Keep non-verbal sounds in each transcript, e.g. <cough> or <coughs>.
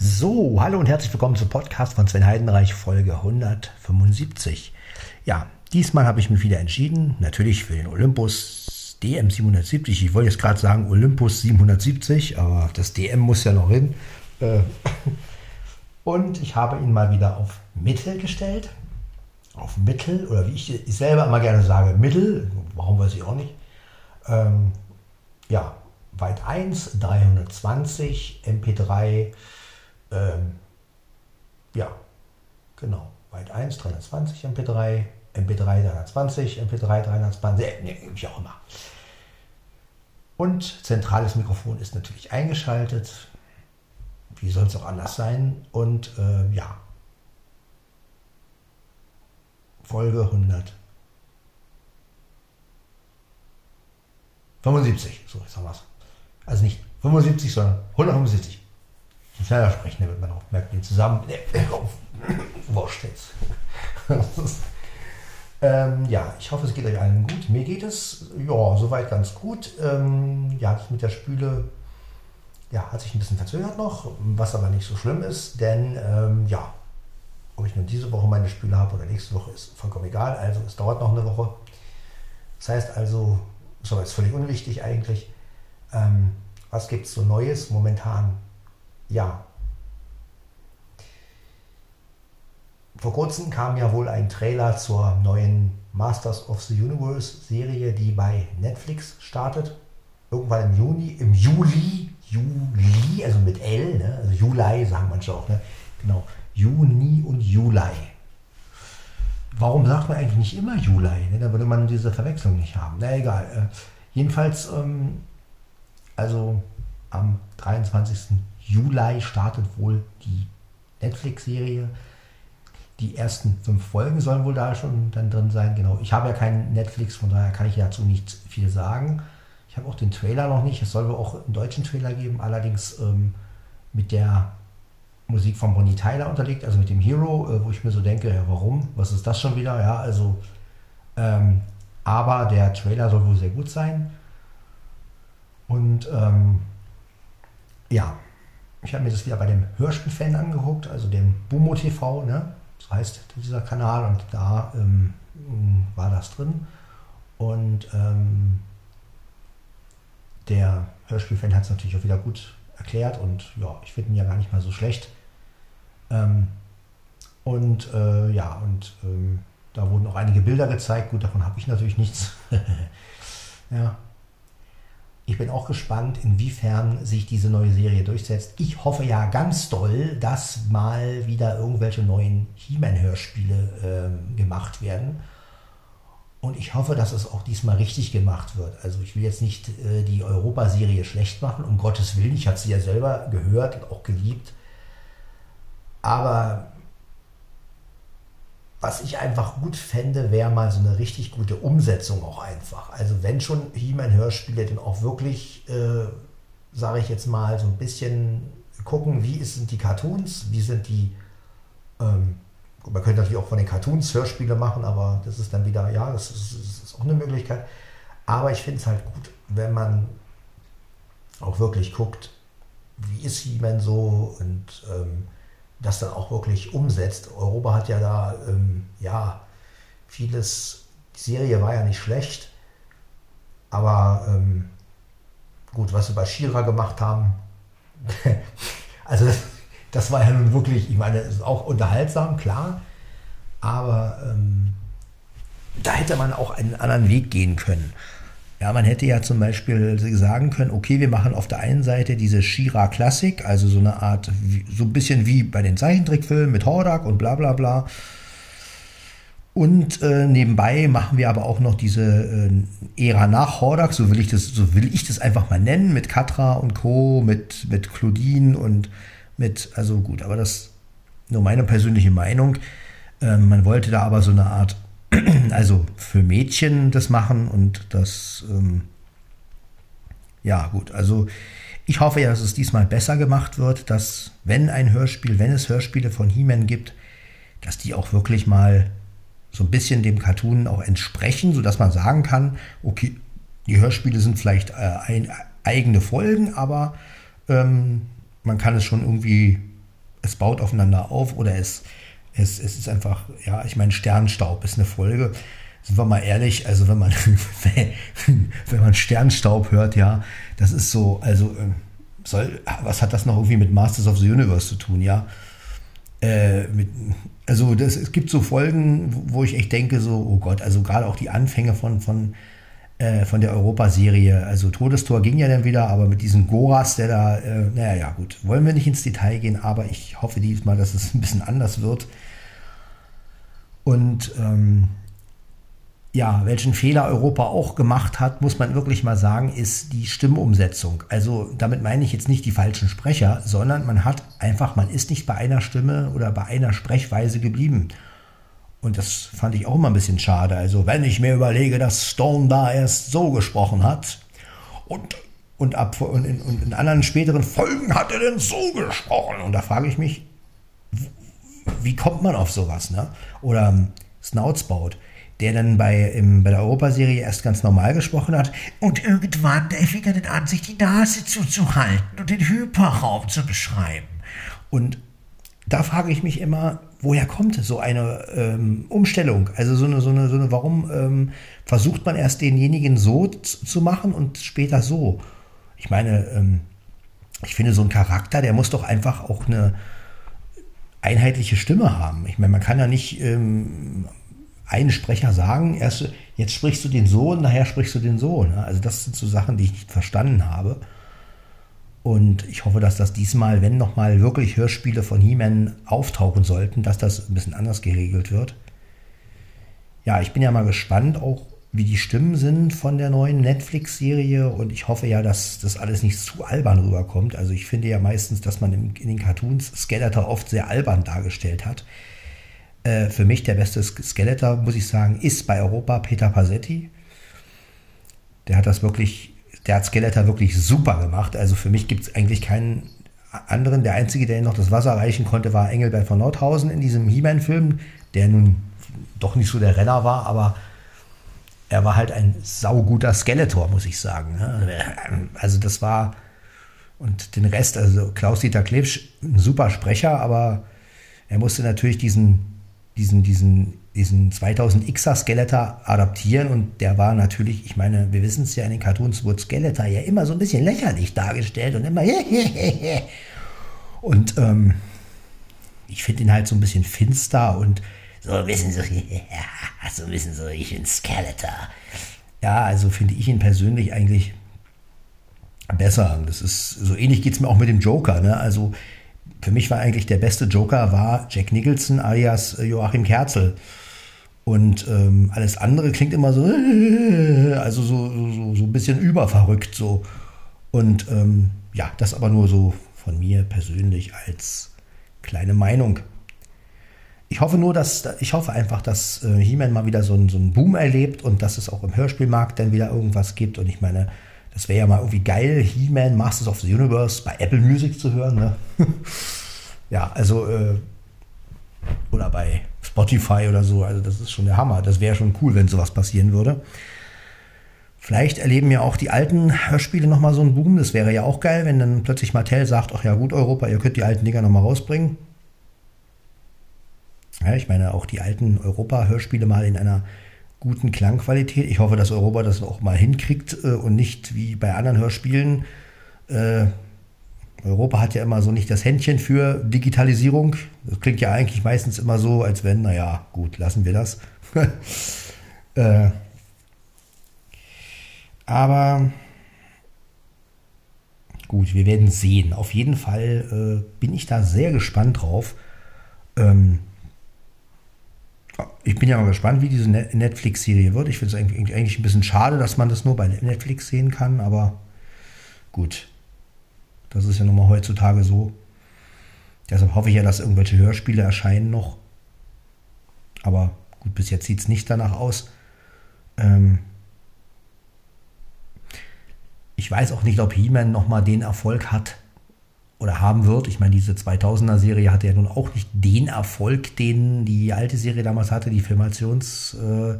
So, hallo und herzlich willkommen zum Podcast von Sven Heidenreich, Folge 175. Ja, diesmal habe ich mich wieder entschieden, natürlich für den Olympus DM 770. Ich wollte jetzt gerade sagen Olympus 770, aber das DM muss ja noch hin. Äh, und ich habe ihn mal wieder auf Mittel gestellt. Auf Mittel, oder wie ich selber immer gerne sage, Mittel, warum weiß ich auch nicht. Ähm, ja, Weit 1, 320, MP3, ähm, ja, genau, Weit 1, 320, MP3, MP3 320, MP3 320, äh, wie auch immer. Und zentrales Mikrofon ist natürlich eingeschaltet. Wie soll es auch anders sein? Und äh, ja, Folge 175. So, jetzt haben wir es. Also nicht 75, sondern 175. Schneller sprechen, damit man auch merkt, die zusammen. <laughs> Wurscht jetzt. <laughs> ähm, ja, ich hoffe, es geht euch allen gut. Mir geht es, ja, soweit ganz gut. Ähm, ja, mit der Spüle ja, hat sich ein bisschen verzögert noch, was aber nicht so schlimm ist, denn ähm, ja, ob ich nur diese Woche meine Spüle habe oder nächste Woche ist vollkommen egal. Also es dauert noch eine Woche. Das heißt also, so ist völlig unwichtig eigentlich. Ähm, was gibt es so Neues momentan? Ja. Vor kurzem kam ja wohl ein Trailer zur neuen Masters of the Universe Serie, die bei Netflix startet. Irgendwann im Juni, im Juli, Juli, also mit L, ne? also Juli sagen manche auch, ne? genau, Juni und Juli. Warum sagt man eigentlich nicht immer Juli? Ne? Da würde man diese Verwechslung nicht haben. Na egal. Äh, jedenfalls ähm, also am 23. Juli startet wohl die Netflix-Serie. Die ersten fünf Folgen sollen wohl da schon dann drin sein. Genau. Ich habe ja keinen Netflix, von daher kann ich dazu nicht viel sagen. Ich habe auch den Trailer noch nicht. Es soll wohl auch einen deutschen Trailer geben, allerdings ähm, mit der Musik von Bonnie Tyler unterlegt, also mit dem Hero, äh, wo ich mir so denke, ja, warum? Was ist das schon wieder? Ja, also, ähm, aber der Trailer soll wohl sehr gut sein. Und ähm, ja, ich habe mir das wieder bei dem Hörspielfan angeguckt, also dem Bumo TV, ne? das heißt dieser Kanal, und da ähm, war das drin. Und ähm, der Hörspielfan hat es natürlich auch wieder gut erklärt und ja, ich finde ihn ja gar nicht mal so schlecht. Ähm, und äh, ja, und ähm, da wurden auch einige Bilder gezeigt. Gut, davon habe ich natürlich nichts. <laughs> ja, ich bin auch gespannt, inwiefern sich diese neue Serie durchsetzt. Ich hoffe ja ganz doll, dass mal wieder irgendwelche neuen He-Man-Hörspiele äh, gemacht werden. Und ich hoffe, dass es auch diesmal richtig gemacht wird. Also ich will jetzt nicht äh, die Europa-Serie schlecht machen, um Gottes Willen. Ich habe sie ja selber gehört und auch geliebt. Aber was ich einfach gut fände, wäre mal so eine richtig gute Umsetzung auch einfach. Also wenn schon He-Man-Hörspiele, dann auch wirklich, äh, sage ich jetzt mal, so ein bisschen gucken, wie sind die Cartoons, wie sind die, ähm, man könnte natürlich auch von den Cartoons Hörspiele machen, aber das ist dann wieder, ja, das ist, das ist auch eine Möglichkeit. Aber ich finde es halt gut, wenn man auch wirklich guckt, wie ist He-Man so und ähm, das dann auch wirklich umsetzt. Europa hat ja da, ähm, ja, vieles, die Serie war ja nicht schlecht, aber ähm, gut, was sie bei Shira gemacht haben, <laughs> also das, das, war ja nun wirklich, ich meine, ist auch unterhaltsam, klar, aber ähm, da hätte man auch einen anderen Weg gehen können. Ja, man hätte ja zum Beispiel sagen können, okay, wir machen auf der einen Seite diese Shira Klassik, also so eine Art, so ein bisschen wie bei den Zeichentrickfilmen mit Hordak und bla bla bla. Und äh, nebenbei machen wir aber auch noch diese äh, Ära nach Hordak, so will ich das, so will ich das einfach mal nennen, mit Katra und Co., mit, mit Claudine und mit, also gut, aber das nur meine persönliche Meinung. Äh, man wollte da aber so eine Art <clears throat> also für Mädchen das machen und das, ähm, ja gut, also ich hoffe ja, dass es diesmal besser gemacht wird, dass wenn ein Hörspiel, wenn es Hörspiele von He-Man gibt, dass die auch wirklich mal so ein bisschen dem Cartoon auch entsprechen, sodass man sagen kann, okay, die Hörspiele sind vielleicht äh, ein, eigene Folgen, aber ähm, man kann es schon irgendwie es baut aufeinander auf oder es, es, es ist einfach, ja, ich meine, Sternstaub ist eine Folge. Sind wir mal ehrlich, also wenn man, <laughs> wenn man Sternstaub hört, ja, das ist so, also ähm, soll, was hat das noch irgendwie mit Masters of the Universe zu tun, ja? Äh, mit, also das, es gibt so Folgen, wo ich echt denke, so, oh Gott, also gerade auch die Anfänge von, von, äh, von der Europaserie, also Todestor ging ja dann wieder, aber mit diesem Goras, der da, äh, naja, ja gut, wollen wir nicht ins Detail gehen, aber ich hoffe diesmal, dass es ein bisschen anders wird. Und ähm, ja, welchen Fehler Europa auch gemacht hat, muss man wirklich mal sagen, ist die Stimmumsetzung. Also damit meine ich jetzt nicht die falschen Sprecher, sondern man hat einfach, man ist nicht bei einer Stimme oder bei einer Sprechweise geblieben. Und das fand ich auch immer ein bisschen schade. Also wenn ich mir überlege, dass Stone da erst so gesprochen hat und, und, ab, und, in, und in anderen späteren Folgen hat er denn so gesprochen. Und da frage ich mich, wie kommt man auf sowas? Ne? Oder ähm, Snoutsbaut der dann bei, im, bei der Europaserie erst ganz normal gesprochen hat. Und irgendwann fing er dann an, sich die Nase zuzuhalten und den Hyperraum zu beschreiben. Und da frage ich mich immer, woher kommt so eine ähm, Umstellung? Also so eine, so eine, so eine warum ähm, versucht man erst denjenigen so zu machen und später so? Ich meine, ähm, ich finde, so ein Charakter, der muss doch einfach auch eine einheitliche Stimme haben. Ich meine, man kann ja nicht ähm, einen Sprecher sagen, erst, jetzt sprichst du den so und nachher sprichst du den so. Ne? Also das sind so Sachen, die ich nicht verstanden habe. Und ich hoffe, dass das diesmal, wenn nochmal wirklich Hörspiele von He-Man auftauchen sollten, dass das ein bisschen anders geregelt wird. Ja, ich bin ja mal gespannt, auch wie die Stimmen sind von der neuen Netflix-Serie und ich hoffe ja, dass das alles nicht zu albern rüberkommt. Also ich finde ja meistens, dass man in, den Cartoons Skeletor oft sehr albern dargestellt hat. Äh, für mich der beste Skeletor, muss ich sagen, ist bei Europa Peter Pasetti. Der hat das wirklich, der hat Skeletor wirklich super gemacht. Also für mich gibt es eigentlich keinen anderen. Der einzige, der noch das Wasser reichen konnte, war Engelbert von Nordhausen in diesem He-Man-Film, der nun doch nicht so der Renner war, aber er war halt ein sauguter Skeletor, muss ich sagen. Ne? Also das war, und den Rest, also Klaus-Dieter Klebsch, ein super Sprecher, aber er musste natürlich diesen diesen, diesen, diesen 2000Xer Skeletor adaptieren und der war natürlich, ich meine, wir wissen es ja in den Cartoons, wurde Skeletor ja immer so ein bisschen lächerlich dargestellt und immer <laughs> und ähm, ich finde ihn halt so ein bisschen finster und so wissen Sie, so <laughs> wissen Sie, ich bin Skeletor. Ja, also finde ich ihn persönlich eigentlich besser. Das ist so ähnlich geht es mir auch mit dem Joker. Ne? Also für mich war eigentlich der beste Joker war Jack Nicholson alias Joachim Kerzel. Und ähm, alles andere klingt immer so, <laughs> also so, so, so ein bisschen überverrückt so. Und ähm, ja, das aber nur so von mir persönlich als kleine Meinung. Ich hoffe nur, dass ich hoffe einfach, dass äh, He-Man mal wieder so, ein, so einen Boom erlebt und dass es auch im Hörspielmarkt dann wieder irgendwas gibt. Und ich meine, das wäre ja mal irgendwie geil, He-Man, Masters of the Universe bei Apple Music zu hören. Ne? <laughs> ja, also, äh, oder bei Spotify oder so. Also, das ist schon der Hammer. Das wäre schon cool, wenn sowas passieren würde. Vielleicht erleben ja auch die alten Hörspiele nochmal so einen Boom. Das wäre ja auch geil, wenn dann plötzlich Mattel sagt: Ach ja, gut, Europa, ihr könnt die alten Dinger nochmal rausbringen. Ja, ich meine, auch die alten Europa-Hörspiele mal in einer guten Klangqualität. Ich hoffe, dass Europa das auch mal hinkriegt äh, und nicht wie bei anderen Hörspielen. Äh, Europa hat ja immer so nicht das Händchen für Digitalisierung. Das klingt ja eigentlich meistens immer so, als wenn, naja, gut, lassen wir das. <laughs> äh, aber gut, wir werden sehen. Auf jeden Fall äh, bin ich da sehr gespannt drauf. Ähm, ich bin ja mal gespannt, wie diese Netflix-Serie wird. Ich finde es eigentlich, eigentlich ein bisschen schade, dass man das nur bei Netflix sehen kann, aber gut. Das ist ja nun mal heutzutage so. Deshalb hoffe ich ja, dass irgendwelche Hörspiele erscheinen noch. Aber gut, bis jetzt sieht es nicht danach aus. Ähm ich weiß auch nicht, ob He-Man nochmal den Erfolg hat, oder haben wird. Ich meine, diese 2000er-Serie hatte ja nun auch nicht den Erfolg, den die alte Serie damals hatte, die Filmations, äh.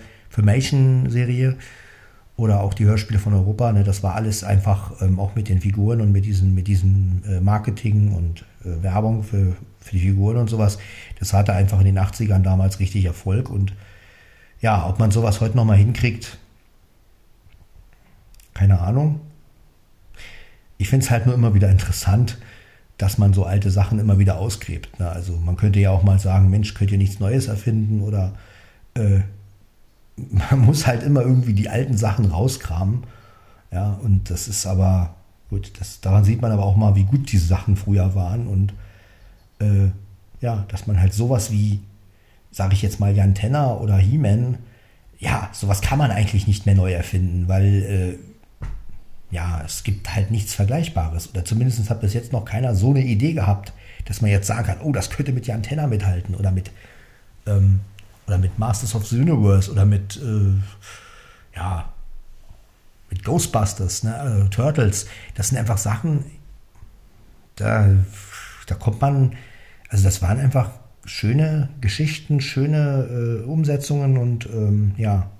Oder auch die Hörspiele von Europa, ne, das war alles einfach ähm, auch mit den Figuren und mit diesen, mit diesen äh, Marketing und äh, Werbung für, für die Figuren und sowas. Das hatte einfach in den 80ern damals richtig Erfolg und ja, ob man sowas heute nochmal hinkriegt, keine Ahnung. Ich finde es halt nur immer wieder interessant, dass man so alte Sachen immer wieder ausgräbt. Ne? Also man könnte ja auch mal sagen, Mensch, könnt ihr nichts Neues erfinden oder äh, man muss halt immer irgendwie die alten Sachen rauskramen. Ja, und das ist aber, gut, das, daran sieht man aber auch mal, wie gut diese Sachen früher waren und äh, ja, dass man halt sowas wie, sage ich jetzt mal, Jan Tenner oder He-Man, ja, sowas kann man eigentlich nicht mehr neu erfinden, weil äh, ja, es gibt halt nichts Vergleichbares. Oder zumindest hat bis jetzt noch keiner so eine Idee gehabt, dass man jetzt sagen kann, oh, das könnte mit Jan Tenner mithalten oder mit ähm, oder mit Masters of the Universe oder mit, äh, ja, mit Ghostbusters, ne, äh, Turtles. Das sind einfach Sachen, da, da kommt man, also das waren einfach schöne Geschichten, schöne äh, Umsetzungen und ähm, ja,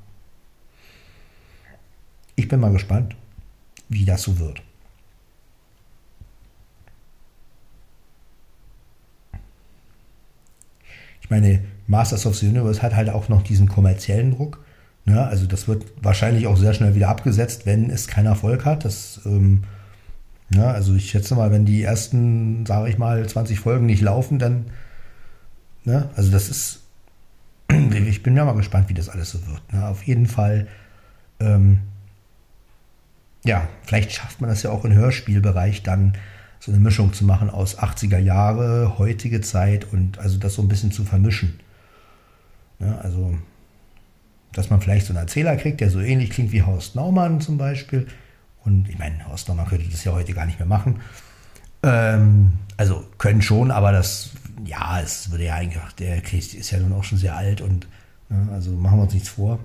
ich bin mal gespannt, wie das so wird. Ich meine, Masters of the Universe hat halt auch noch diesen kommerziellen Druck. Ne? Also das wird wahrscheinlich auch sehr schnell wieder abgesetzt, wenn es keinen Erfolg hat. Das, ähm, ne? also ich schätze mal, wenn die ersten, sage ich mal, 20 Folgen nicht laufen, dann, ne? also das ist, <clears throat> ich bin ja mal gespannt, wie das alles so wird. Ne? Auf jeden Fall, ähm, ja, vielleicht schafft man das ja auch im Hörspielbereich dann so eine Mischung zu machen aus 80er Jahre, heutige Zeit und also das so ein bisschen zu vermischen. Ja, also, dass man vielleicht so einen Erzähler kriegt, der so ähnlich klingt wie Horst Naumann zum Beispiel. Und ich meine, Horst Naumann könnte das ja heute gar nicht mehr machen. Ähm, also können schon, aber das, ja, es würde ja eigentlich, der ist ja nun auch schon sehr alt und ja, also machen wir uns nichts vor.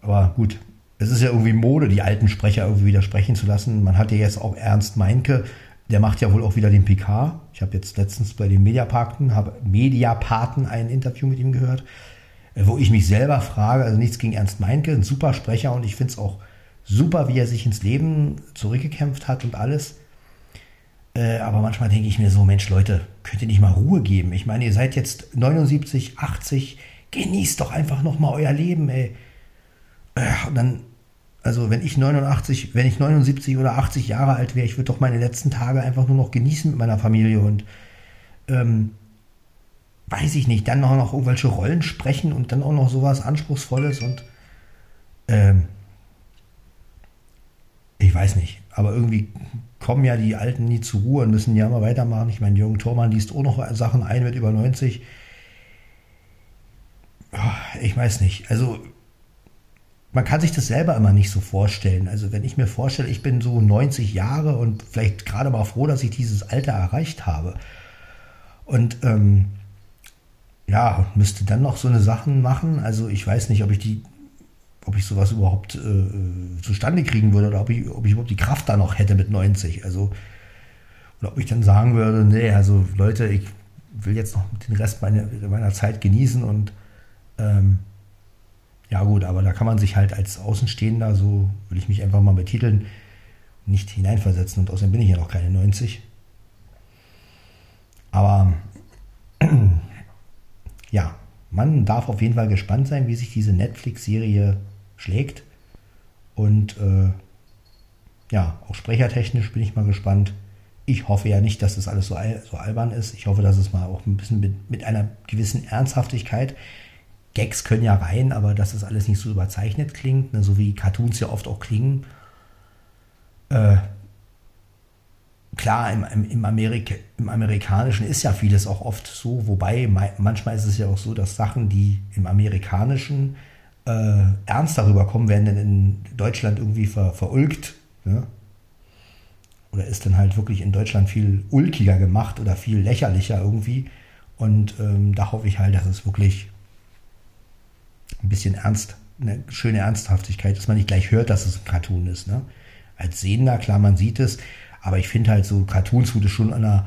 Aber gut, es ist ja irgendwie Mode, die alten Sprecher irgendwie wieder sprechen zu lassen. Man hat ja jetzt auch Ernst Meinke, der macht ja wohl auch wieder den PK. Ich habe jetzt letztens bei den Mediaparten, habe Mediapaten ein Interview mit ihm gehört, äh, wo ich mich selber frage, also nichts gegen Ernst Meinke, ein super Sprecher und ich finde es auch super, wie er sich ins Leben zurückgekämpft hat und alles. Äh, aber manchmal denke ich mir so, Mensch, Leute, könnt ihr nicht mal Ruhe geben? Ich meine, ihr seid jetzt 79, 80, genießt doch einfach nochmal euer Leben, ey. Äh, und dann also wenn ich 89, wenn ich 79 oder 80 Jahre alt wäre, ich würde doch meine letzten Tage einfach nur noch genießen mit meiner Familie und ähm, weiß ich nicht, dann auch noch irgendwelche Rollen sprechen und dann auch noch sowas Anspruchsvolles und ähm, ich weiß nicht, aber irgendwie kommen ja die Alten nie zur Ruhe und müssen ja immer weitermachen. Ich meine, Jürgen Thormann liest auch noch Sachen ein mit über 90. Ich weiß nicht. Also man kann sich das selber immer nicht so vorstellen. Also wenn ich mir vorstelle, ich bin so 90 Jahre und vielleicht gerade mal froh, dass ich dieses Alter erreicht habe. Und ähm, ja, müsste dann noch so eine Sachen machen. Also ich weiß nicht, ob ich die, ob ich sowas überhaupt äh, zustande kriegen würde oder ob ich, ob ich überhaupt die Kraft da noch hätte mit 90. Also oder ob ich dann sagen würde, nee, also Leute, ich will jetzt noch den Rest meiner, meiner Zeit genießen und ähm, ja gut, aber da kann man sich halt als Außenstehender, so will ich mich einfach mal betiteln, nicht hineinversetzen. Und außerdem bin ich ja noch keine 90. Aber <clears throat> ja, man darf auf jeden Fall gespannt sein, wie sich diese Netflix-Serie schlägt. Und äh, ja, auch sprechertechnisch bin ich mal gespannt. Ich hoffe ja nicht, dass das alles so, so albern ist. Ich hoffe, dass es mal auch ein bisschen mit, mit einer gewissen Ernsthaftigkeit Gags können ja rein, aber dass das alles nicht so überzeichnet klingt, ne, so wie Cartoons ja oft auch klingen. Äh, klar, im, im, Amerika, im Amerikanischen ist ja vieles auch oft so, wobei manchmal ist es ja auch so, dass Sachen, die im Amerikanischen äh, ernst darüber kommen, werden dann in Deutschland irgendwie ver, verulgt. Ne? Oder ist dann halt wirklich in Deutschland viel ulkiger gemacht oder viel lächerlicher irgendwie. Und ähm, da hoffe ich halt, dass es wirklich ein bisschen ernst, eine schöne Ernsthaftigkeit, dass man nicht gleich hört, dass es ein Cartoon ist. Ne? Als Sehender, klar, man sieht es, aber ich finde halt so Cartoons, wo du schon an einer,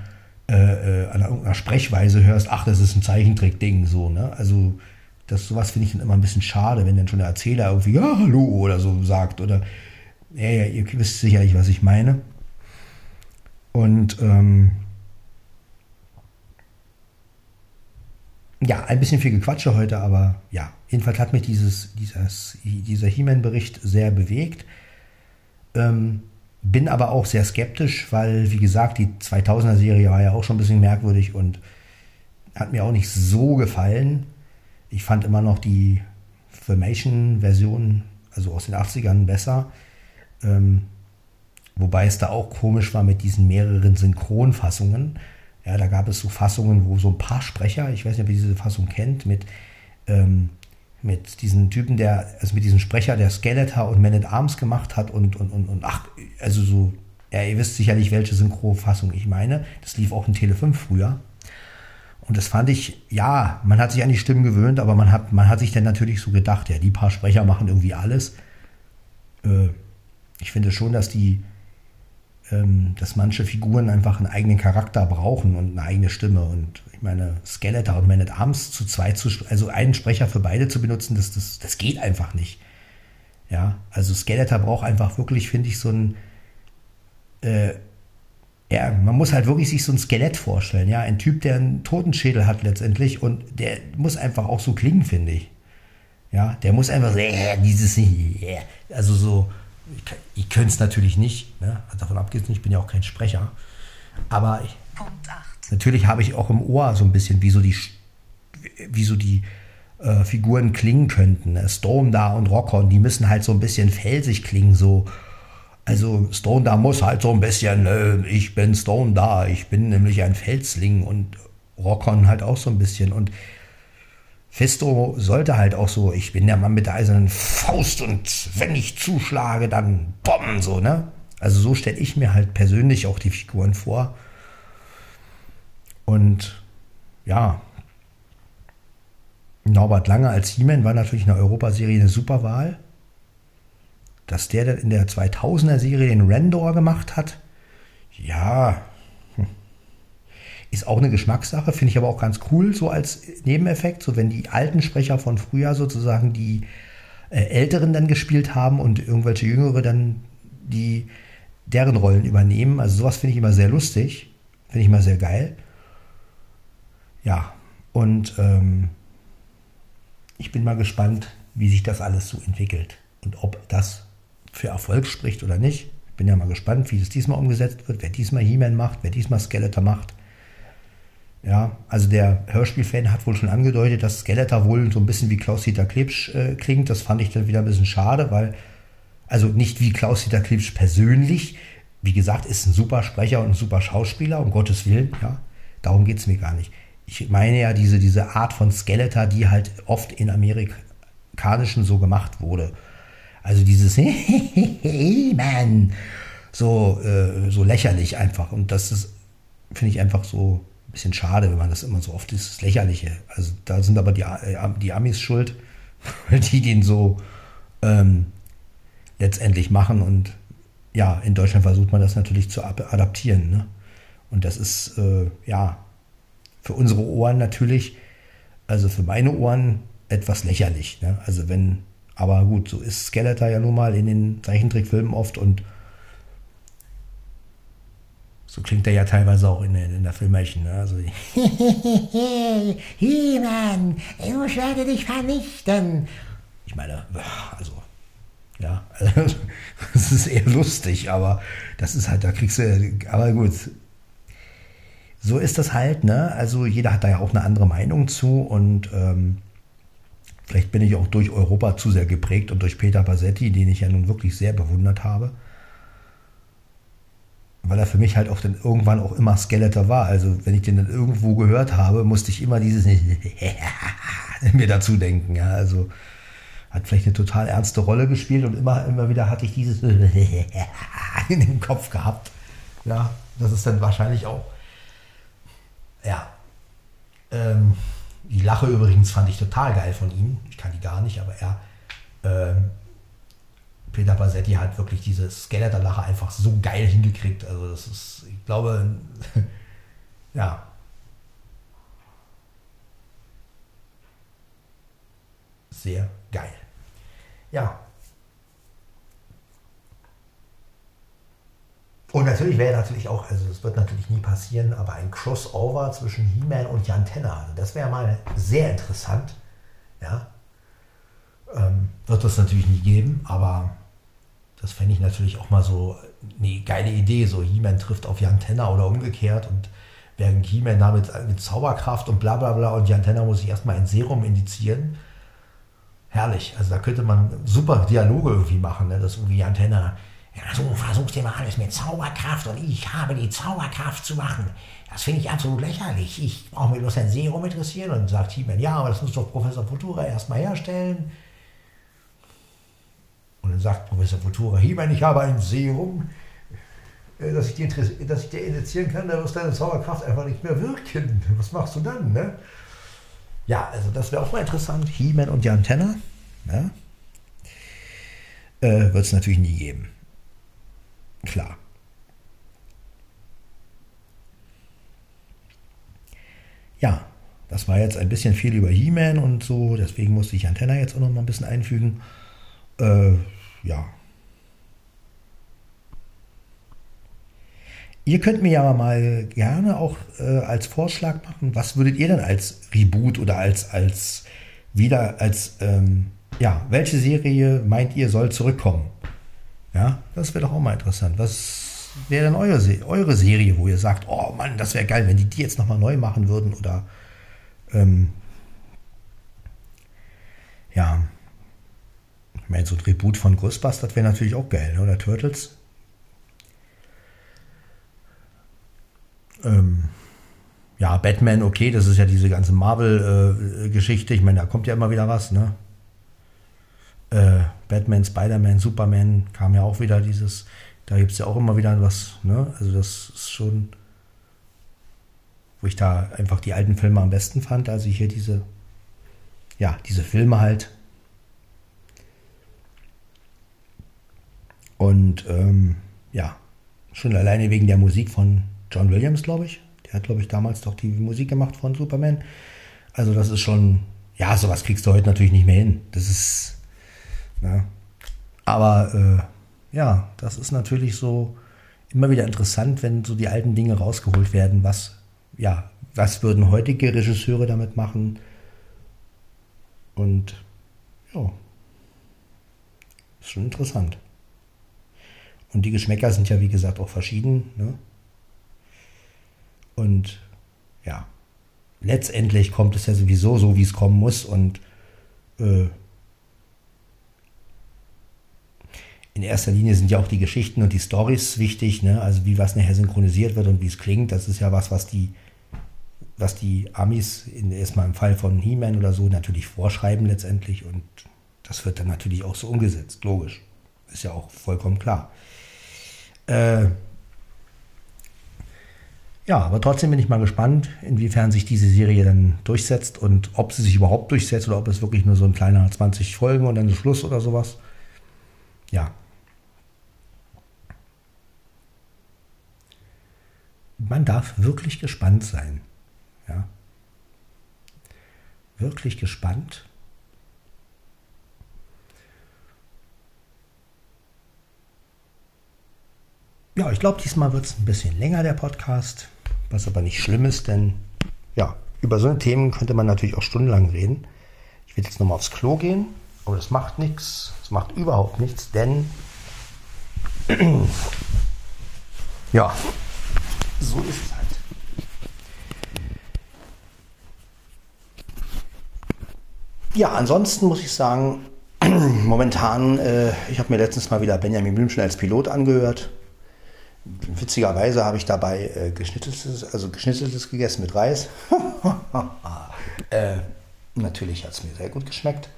äh, äh an einer Sprechweise hörst, ach, das ist ein Zeichentrick-Ding, so, ne? Also Das sowas finde ich dann immer ein bisschen schade, wenn dann schon der Erzähler irgendwie ja hallo oder so sagt oder ja, ja ihr wisst sicherlich, was ich meine. Und ähm, ja, ein bisschen viel Gequatsche heute, aber ja, jedenfalls hat mich dieses, dieses, dieser He-Man-Bericht sehr bewegt. Ähm, bin aber auch sehr skeptisch, weil, wie gesagt, die 2000er-Serie war ja auch schon ein bisschen merkwürdig und hat mir auch nicht so gefallen. Ich fand immer noch die Filmation-Version, also aus den 80ern, besser. Ähm, wobei es da auch komisch war mit diesen mehreren Synchronfassungen. Ja, da gab es so Fassungen, wo so ein paar Sprecher, ich weiß nicht, ob ihr diese Fassung kennt, mit, ähm, mit diesem Typen, der, also mit diesem Sprecher, der Skeletor und Man at Arms gemacht hat und, und, und, und ach, also so, ja, ihr wisst sicherlich, welche Synchrofassung ich meine. Das lief auch in Tele 5 früher. Und das fand ich, ja, man hat sich an die Stimmen gewöhnt, aber man hat, man hat sich dann natürlich so gedacht, ja, die paar Sprecher machen irgendwie alles. Äh, ich finde schon, dass die, dass manche Figuren einfach einen eigenen Charakter brauchen und eine eigene Stimme. Und ich meine, Skeletor und Man at Arms zu zweit zu, also einen Sprecher für beide zu benutzen, das, das, das geht einfach nicht. Ja, also Skeletor braucht einfach wirklich, finde ich, so ein, äh, ja, man muss halt wirklich sich so ein Skelett vorstellen, ja, ein Typ, der einen Totenschädel hat letztendlich und der muss einfach auch so klingen, finde ich. Ja, der muss einfach so, äh, dieses, äh, also so, ich, ich könnte es natürlich nicht, ne? Also davon abgesehen, ich bin ja auch kein Sprecher. Aber ich, natürlich habe ich auch im Ohr so ein bisschen, wie so die, wie so die äh, Figuren klingen könnten. Ne? Stone da und Rockhorn, die müssen halt so ein bisschen felsig klingen, so. Also Stone da muss halt so ein bisschen, äh, ich bin Stone da, ich bin nämlich ein Felsling und Rockhorn halt auch so ein bisschen. Und Festo sollte halt auch so, ich bin der Mann mit der eisernen Faust und wenn ich zuschlage, dann bomben so, ne? Also so stelle ich mir halt persönlich auch die Figuren vor. Und ja, Norbert Lange als He-Man war natürlich in der Europaserie eine super Wahl. Dass der dann in der 2000er Serie den Rendor gemacht hat, ja, ist auch eine Geschmackssache, finde ich aber auch ganz cool, so als Nebeneffekt, so wenn die alten Sprecher von früher sozusagen die äh, Älteren dann gespielt haben und irgendwelche Jüngere dann die deren Rollen übernehmen. Also sowas finde ich immer sehr lustig, finde ich immer sehr geil. Ja, und ähm, ich bin mal gespannt, wie sich das alles so entwickelt und ob das für Erfolg spricht oder nicht. Bin ja mal gespannt, wie es diesmal umgesetzt wird, wer diesmal He-Man macht, wer diesmal Skeletor macht. Ja, also der Hörspielfan hat wohl schon angedeutet, dass Skeletor wohl so ein bisschen wie Klaus-Dieter Klebsch äh, klingt. Das fand ich dann wieder ein bisschen schade, weil, also nicht wie Klaus-Dieter Klebsch persönlich. Wie gesagt, ist ein super Sprecher und ein super Schauspieler, um Gottes Willen, ja. Darum geht es mir gar nicht. Ich meine ja diese, diese Art von Skeletor, die halt oft in amerikanischen so gemacht wurde. Also dieses <laughs> Mann, so, äh, so lächerlich einfach. Und das ist, finde ich einfach so bisschen schade, wenn man das immer so oft ist, das Lächerliche. Also da sind aber die, äh, die Amis schuld, <laughs> die den so ähm, letztendlich machen. Und ja, in Deutschland versucht man das natürlich zu adaptieren. Ne? Und das ist, äh, ja, für unsere Ohren natürlich, also für meine Ohren etwas lächerlich. Ne? Also wenn, aber gut, so ist Skeletor ja nun mal in den Zeichentrickfilmen oft und so klingt er ja teilweise auch in, in der Filmation. Ne? Also, <laughs> He-Man, ich werde dich vernichten. Ich meine, also, ja, also, <laughs> das ist eher lustig, aber das ist halt, da kriegst du, aber gut. So ist das halt, ne? Also jeder hat da ja auch eine andere Meinung zu und ähm, vielleicht bin ich auch durch Europa zu sehr geprägt und durch Peter Bassetti, den ich ja nun wirklich sehr bewundert habe weil er für mich halt auch dann irgendwann auch immer Skeletor war. Also wenn ich den dann irgendwo gehört habe, musste ich immer dieses <laughs> mir dazu denken. Ja, also hat vielleicht eine total ernste Rolle gespielt und immer, immer wieder hatte ich dieses <laughs> in dem Kopf gehabt. Ja, das ist dann wahrscheinlich auch. Ja. Ähm, die Lache übrigens fand ich total geil von ihm. Ich kann die gar nicht, aber er. Ähm, Peter Bassetti hat wirklich diese Skeletor-Lache einfach so geil hingekriegt. Also das ist, ich glaube, <laughs> ja. sehr geil. Ja. Und natürlich wäre natürlich auch, also das wird natürlich nie passieren, aber ein Crossover zwischen He-Man und Jan Tenner, also das wäre mal sehr interessant. Ja. Ähm, wird es natürlich nie geben, aber das fände ich natürlich auch mal so eine geile Idee. So He-Man trifft auf Jan Tenner oder umgekehrt und während He-Man damit mit Zauberkraft und bla bla bla und Jan Tenner muss sich erstmal ein Serum indizieren. Herrlich. Also da könnte man super Dialoge irgendwie machen. Ne? Das irgendwie Jan Tenner, ja, so versuchst du mal alles mit Zauberkraft und ich habe die Zauberkraft zu machen. Das finde ich absolut lächerlich. Ich brauche mir bloß ein Serum interessieren und sagt He-Man, ja, aber das muss doch Professor Futura erstmal herstellen. Und dann sagt Professor Futura, He-Man, ich habe ein Serum, äh, dass ich, dir dass ich dir initiieren kann, da wird deine Zauberkraft einfach nicht mehr wirken. Was machst du dann? Ne? Ja, also das wäre auch mal interessant. He-Man und Jan Tenner. Ja? Äh, wird es natürlich nie geben. Klar. Ja, das war jetzt ein bisschen viel über He-Man und so, deswegen musste ich Jan Tenner jetzt auch noch mal ein bisschen einfügen. Äh, ja. Ihr könnt mir ja mal gerne auch äh, als Vorschlag machen, was würdet ihr denn als Reboot oder als, als wieder, als, ähm, ja, welche Serie meint ihr soll zurückkommen? Ja, das wäre doch auch mal interessant. Was wäre denn eure, eure Serie, wo ihr sagt, oh Mann, das wäre geil, wenn die die jetzt nochmal neu machen würden oder, ähm, ja, meine, so ein Reboot von Ghostbusters wäre natürlich auch geil, ne? oder Turtles. Ähm, ja, Batman, okay, das ist ja diese ganze Marvel-Geschichte. Äh, ich meine, da kommt ja immer wieder was, ne? Äh, Batman, Spider-Man, Superman kam ja auch wieder dieses, da gibt es ja auch immer wieder was, ne? Also das ist schon, wo ich da einfach die alten Filme am besten fand, also hier diese, ja, diese Filme halt Und ähm, ja, schon alleine wegen der Musik von John Williams, glaube ich. Der hat, glaube ich, damals doch die Musik gemacht von Superman. Also das ist schon, ja, sowas kriegst du heute natürlich nicht mehr hin. Das ist, ne? aber äh, ja, das ist natürlich so immer wieder interessant, wenn so die alten Dinge rausgeholt werden. Was, ja, was würden heutige Regisseure damit machen? Und ja, ist schon interessant. Und die Geschmäcker sind ja, wie gesagt, auch verschieden. Ne? Und ja, letztendlich kommt es ja sowieso so, wie es kommen muss. Und äh, in erster Linie sind ja auch die Geschichten und die Stories wichtig. Ne? Also wie was nachher synchronisiert wird und wie es klingt. Das ist ja was, was die, was die Amis in, erstmal im Fall von He-Man oder so natürlich vorschreiben letztendlich. Und das wird dann natürlich auch so umgesetzt. Logisch. Ist ja auch vollkommen klar. Äh, ja, aber trotzdem bin ich mal gespannt, inwiefern sich diese Serie dann durchsetzt und ob sie sich überhaupt durchsetzt oder ob es wirklich nur so ein kleiner 20 Folgen und dann ist Schluss oder sowas. Ja. Man darf wirklich gespannt sein. Ja. Wirklich gespannt. Ja, ich glaube, diesmal wird es ein bisschen länger, der Podcast, was aber nicht schlimm ist, denn ja, über so Themen könnte man natürlich auch stundenlang reden. Ich werde jetzt nochmal aufs Klo gehen, aber das macht nichts, das macht überhaupt nichts, denn <clears throat> ja, so ist es halt. Ja, ansonsten muss ich sagen, <clears throat> momentan, äh, ich habe mir letztens mal wieder Benjamin Blümchen als Pilot angehört. Witzigerweise habe ich dabei äh, geschnitzeltes, also geschnitzeltes gegessen mit Reis. <laughs> äh, natürlich hat es mir sehr gut geschmeckt.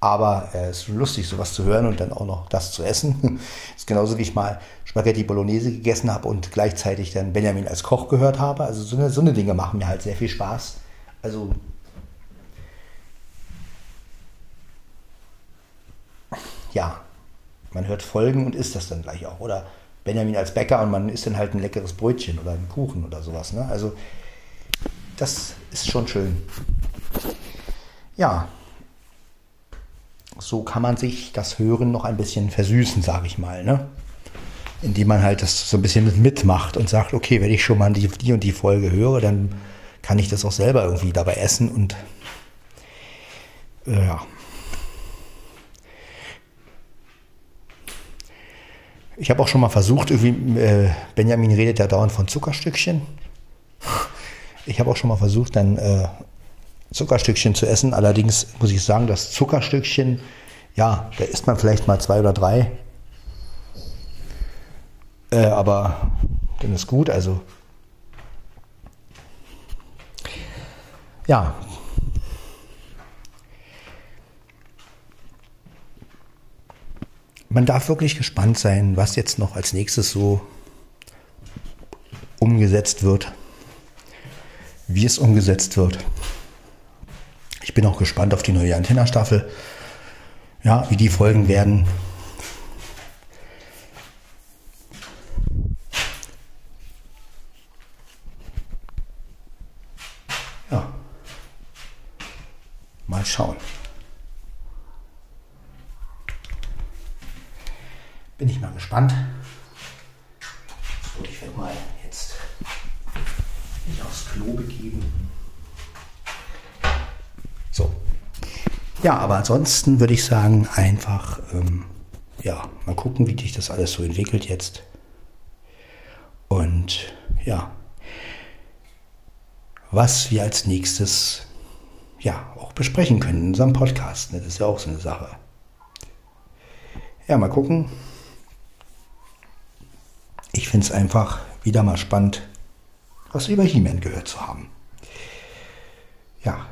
Aber äh, es ist lustig, sowas zu hören und dann auch noch das zu essen. <laughs> ist genauso wie ich mal Spaghetti Bolognese gegessen habe und gleichzeitig dann Benjamin als Koch gehört habe. Also so eine, so eine Dinge machen mir halt sehr viel Spaß. Also ja, man hört Folgen und isst das dann gleich auch. Oder Benjamin als Bäcker und man isst dann halt ein leckeres Brötchen oder einen Kuchen oder sowas. Ne? Also das ist schon schön. Ja. so kann man sich das Hören noch ein bisschen versüßen, sage ich mal. Ne? Indem man halt das so ein bisschen mitmacht und sagt, okay, wenn ich schon mal die, die und die Folge höre, dann kann ich das auch selber irgendwie dabei essen und äh, ja. Ich habe auch schon mal versucht, irgendwie, äh, Benjamin redet ja dauernd von Zuckerstückchen. Ich habe auch schon mal versucht, dann äh, Zuckerstückchen zu essen. Allerdings muss ich sagen, das Zuckerstückchen, ja, da isst man vielleicht mal zwei oder drei. Äh, aber dann ist gut. Also ja. Man darf wirklich gespannt sein, was jetzt noch als nächstes so umgesetzt wird, wie es umgesetzt wird. Ich bin auch gespannt auf die neue Antenna-Staffel. Ja, wie die Folgen werden. Ja. Mal schauen. Bin ich mal gespannt. Und ich werde mal jetzt mich aufs Klo begeben. Ja, aber ansonsten würde ich sagen, einfach, ähm, ja, mal gucken, wie sich das alles so entwickelt jetzt. Und ja, was wir als nächstes ja auch besprechen können in unserem Podcast. Ne? Das ist ja auch so eine Sache. Ja, mal gucken. Ich finde es einfach wieder mal spannend, was über He-Man gehört zu haben. Ja,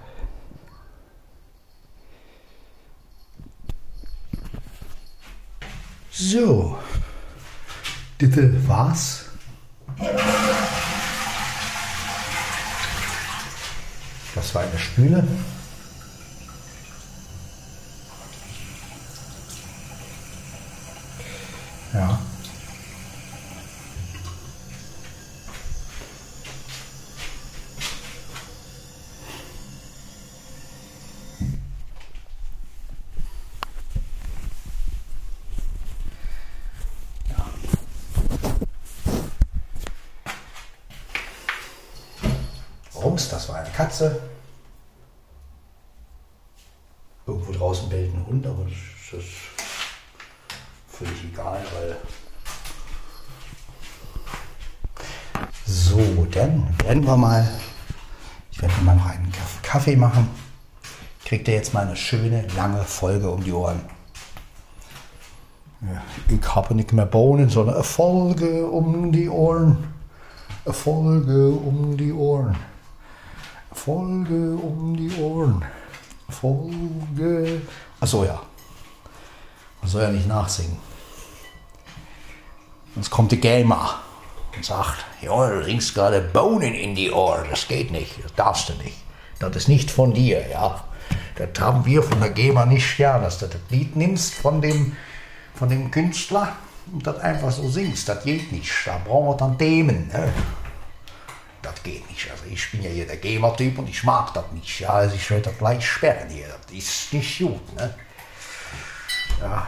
So, das war's. Das war eine Spüle. Ja. Katze. Irgendwo draußen bellt ein Hund, aber das ist völlig egal, weil. So, wir mal. Ich werde mir mal noch einen Kaffee machen. Kriegt ihr jetzt mal eine schöne, lange Folge um die Ohren. Ja, ich habe nicht mehr Bohnen, sondern eine Folge um die Ohren. Eine Folge um die Ohren. Folge um die Ohren. Folge. Achso, ja. Man soll ja nicht nachsingen. Sonst kommt der Gamer und sagt, ja, du singst gerade Bohnen in die Ohren. Das geht nicht, das darfst du nicht. Das ist nicht von dir, ja. Das haben wir von der GEMA nicht ja, dass du das Lied nimmst von dem, von dem Künstler und das einfach so singst. Das geht nicht. Da brauchen wir dann Themen. Ne? das geht nicht. Also ich bin ja hier der Gamer-Typ und ich mag das nicht. Ja, also ich werde das gleich sperren hier. Das ist nicht gut. Ne? Ja,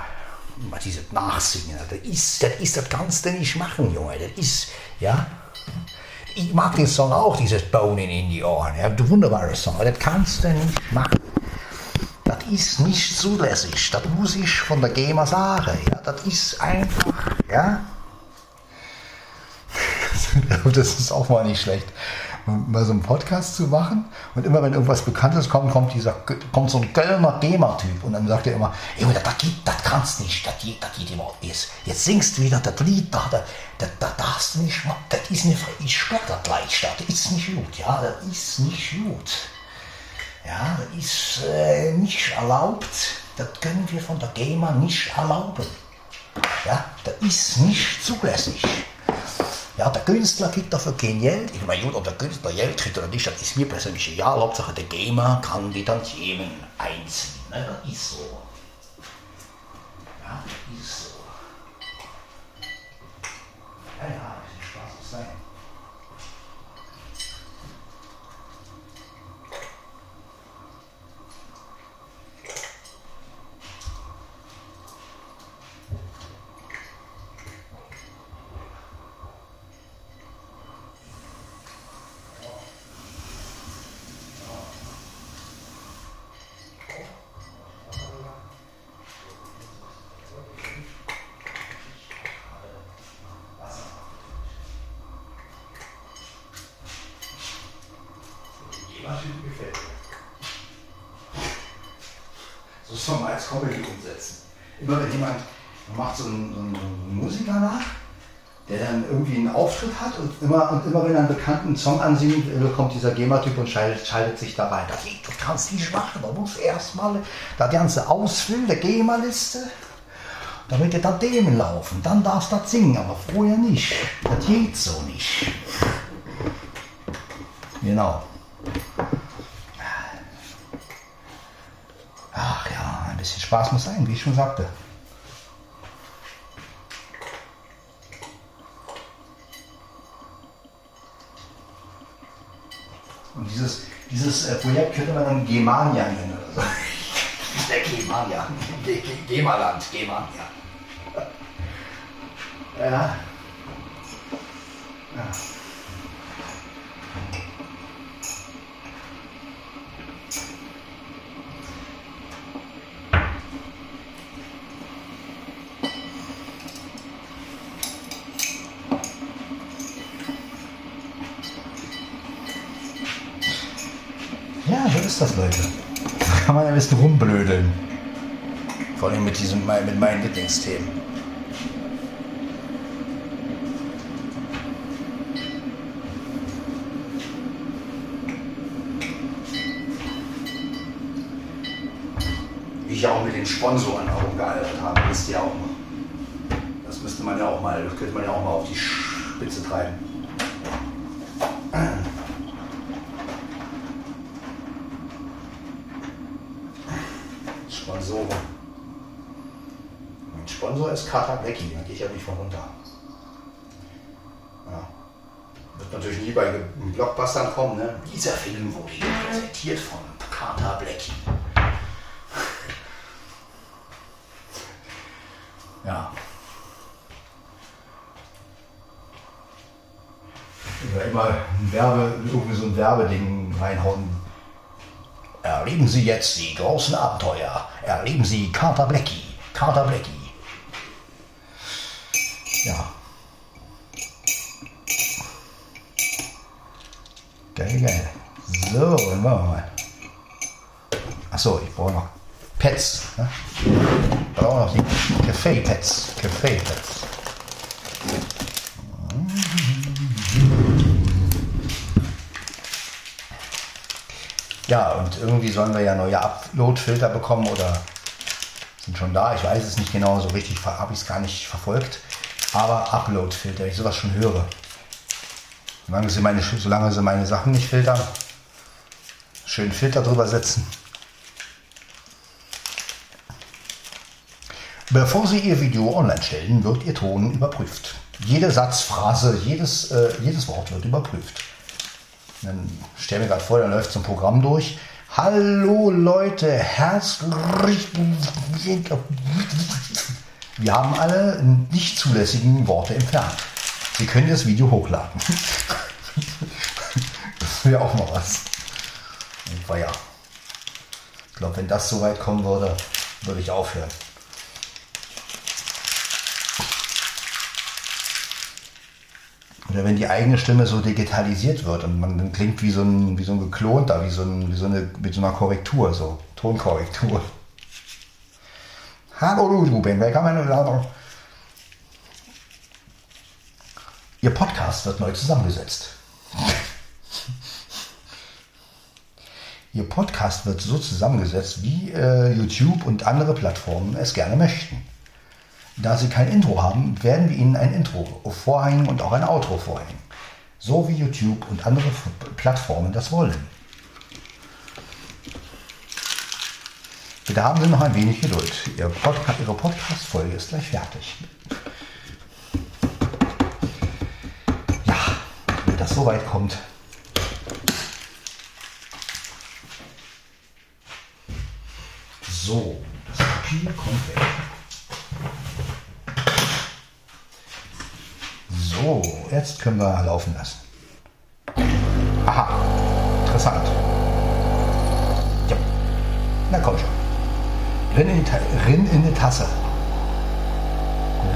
immer dieses Nachsingen. Das ist, das ist, das kannst du nicht machen, Junge. Das ist, ja. Ich mag den Song auch, dieses Bonen in die Ohren. Ja, der wunderbare Song. Aber das kannst du nicht machen. Das ist nicht zulässig. Das muss ich von der GEMA sagen. Ja, das ist einfach, ja. <laughs> das ist auch mal nicht schlecht, mal so einen Podcast zu machen. Und immer wenn irgendwas Bekanntes kommt, kommt, dieser, kommt so ein Kölner GEMA-Typ und dann sagt er immer, Junge, das, das, das kannst nicht, das geht, das geht immer. Jetzt, jetzt singst du wieder das Lied, da, das, das, das darfst du nicht machen, das ist nicht, ich sperre das gleich, das ist nicht gut, ja, das ist nicht gut. Ja, das ist äh, nicht erlaubt, das können wir von der GEMA nicht erlauben. Ja, das ist nicht zulässig. Ja, der Künstler kriegt dafür Geld. Ich meine, ob der Künstler Geld kriegt oder nicht, das ist mir persönlich egal. Hauptsache der Gamer kann die Tantiemen einziehen. Ne? Das ist so. Ja, das ist so. Ja, ja, das ist Spaß muss sein. Typ gefällt mir. So soll man als Comedy umsetzen. Immer wenn jemand macht so einen, so einen Musiker nach, der dann irgendwie einen Auftritt hat und immer, und immer wenn er einen Song ansingen will, kommt dieser GEMA-Typ und schaltet, schaltet, sich da rein. Du kannst nicht machen, man muss erstmal das ganze ausfüllen, der GEMA-Liste, damit dir da Themen laufen. Dann darfst du das singen, aber vorher nicht. Das geht so nicht. Genau. Ach ja, ein bisschen Spaß muss sein, wie ich schon sagte. Und dieses, dieses äh, Projekt könnte man dann Gemania nennen oder so. <laughs> Der Gemania. Gemaland, Gemania. Ja. ja. Ist das, Leute. Da kann man ein bisschen rumblödeln. Vor allem mit, diesem, mit meinen Lieblingsthemen. Wie ich auch mit den Sponsoren herumgealtert habe, wisst ihr auch. Das müsste man ja auch mal, das könnte man ja auch mal auf die Spitze treiben. Sponsoren. Mein Sponsor ist Kata Blackie, da gehe ich ja nicht von runter. Ja. Wird natürlich nie bei Blockbustern kommen, ne? Dieser Film wurde hier präsentiert von Kata Blackie. <laughs> Ja. Oder immer ein Werbe, irgendwie so ein Werbeding reinhauen. Erleben Sie jetzt die großen Abenteuer. Erleben Sie Carter Blackie. Carter Blackie. Ja. Geil, geil. So, dann machen wir mal. Achso, ich brauche noch Pets. Ne? Ich brauche noch die Kaffee-Pets. Ja, und irgendwie sollen wir ja neue Upload-Filter bekommen oder sind schon da. Ich weiß es nicht genau, so richtig habe ich es gar nicht verfolgt. Aber Upload-Filter, ich sowas schon höre. Solange sie, meine, solange sie meine Sachen nicht filtern, schön Filter drüber setzen. Bevor Sie Ihr Video online stellen, wird Ihr Ton überprüft. Jede Satzphrase, jedes, äh, jedes Wort wird überprüft. Dann stell mir gerade vor, dann läuft ein Programm durch. Hallo Leute, herzlich. Wir haben alle nicht zulässigen Worte entfernt. Sie können das Video hochladen. <laughs> das wäre auch mal was. Und ja. Ich glaube, wenn das so weit kommen würde, würde ich aufhören. Oder wenn die eigene Stimme so digitalisiert wird und man dann klingt wie so ein, wie so ein geklonter, wie so, ein, wie so eine, mit so einer Korrektur, so Tonkorrektur. Hallo Ruben, willkommen in der Ihr Podcast wird neu zusammengesetzt. Ihr Podcast wird so zusammengesetzt, wie äh, YouTube und andere Plattformen es gerne möchten. Da Sie kein Intro haben, werden wir Ihnen ein Intro vorhängen und auch ein Outro vorhängen. So wie YouTube und andere Plattformen das wollen. Bitte haben Sie noch ein wenig Geduld. Ihr Podca Ihre Podcast-Folge ist gleich fertig. Ja, wenn das so weit kommt. So, das Papier kommt weg. So, jetzt können wir laufen lassen. Aha, interessant. Ja, na komm schon. Rinn in, Rinn in die Tasse.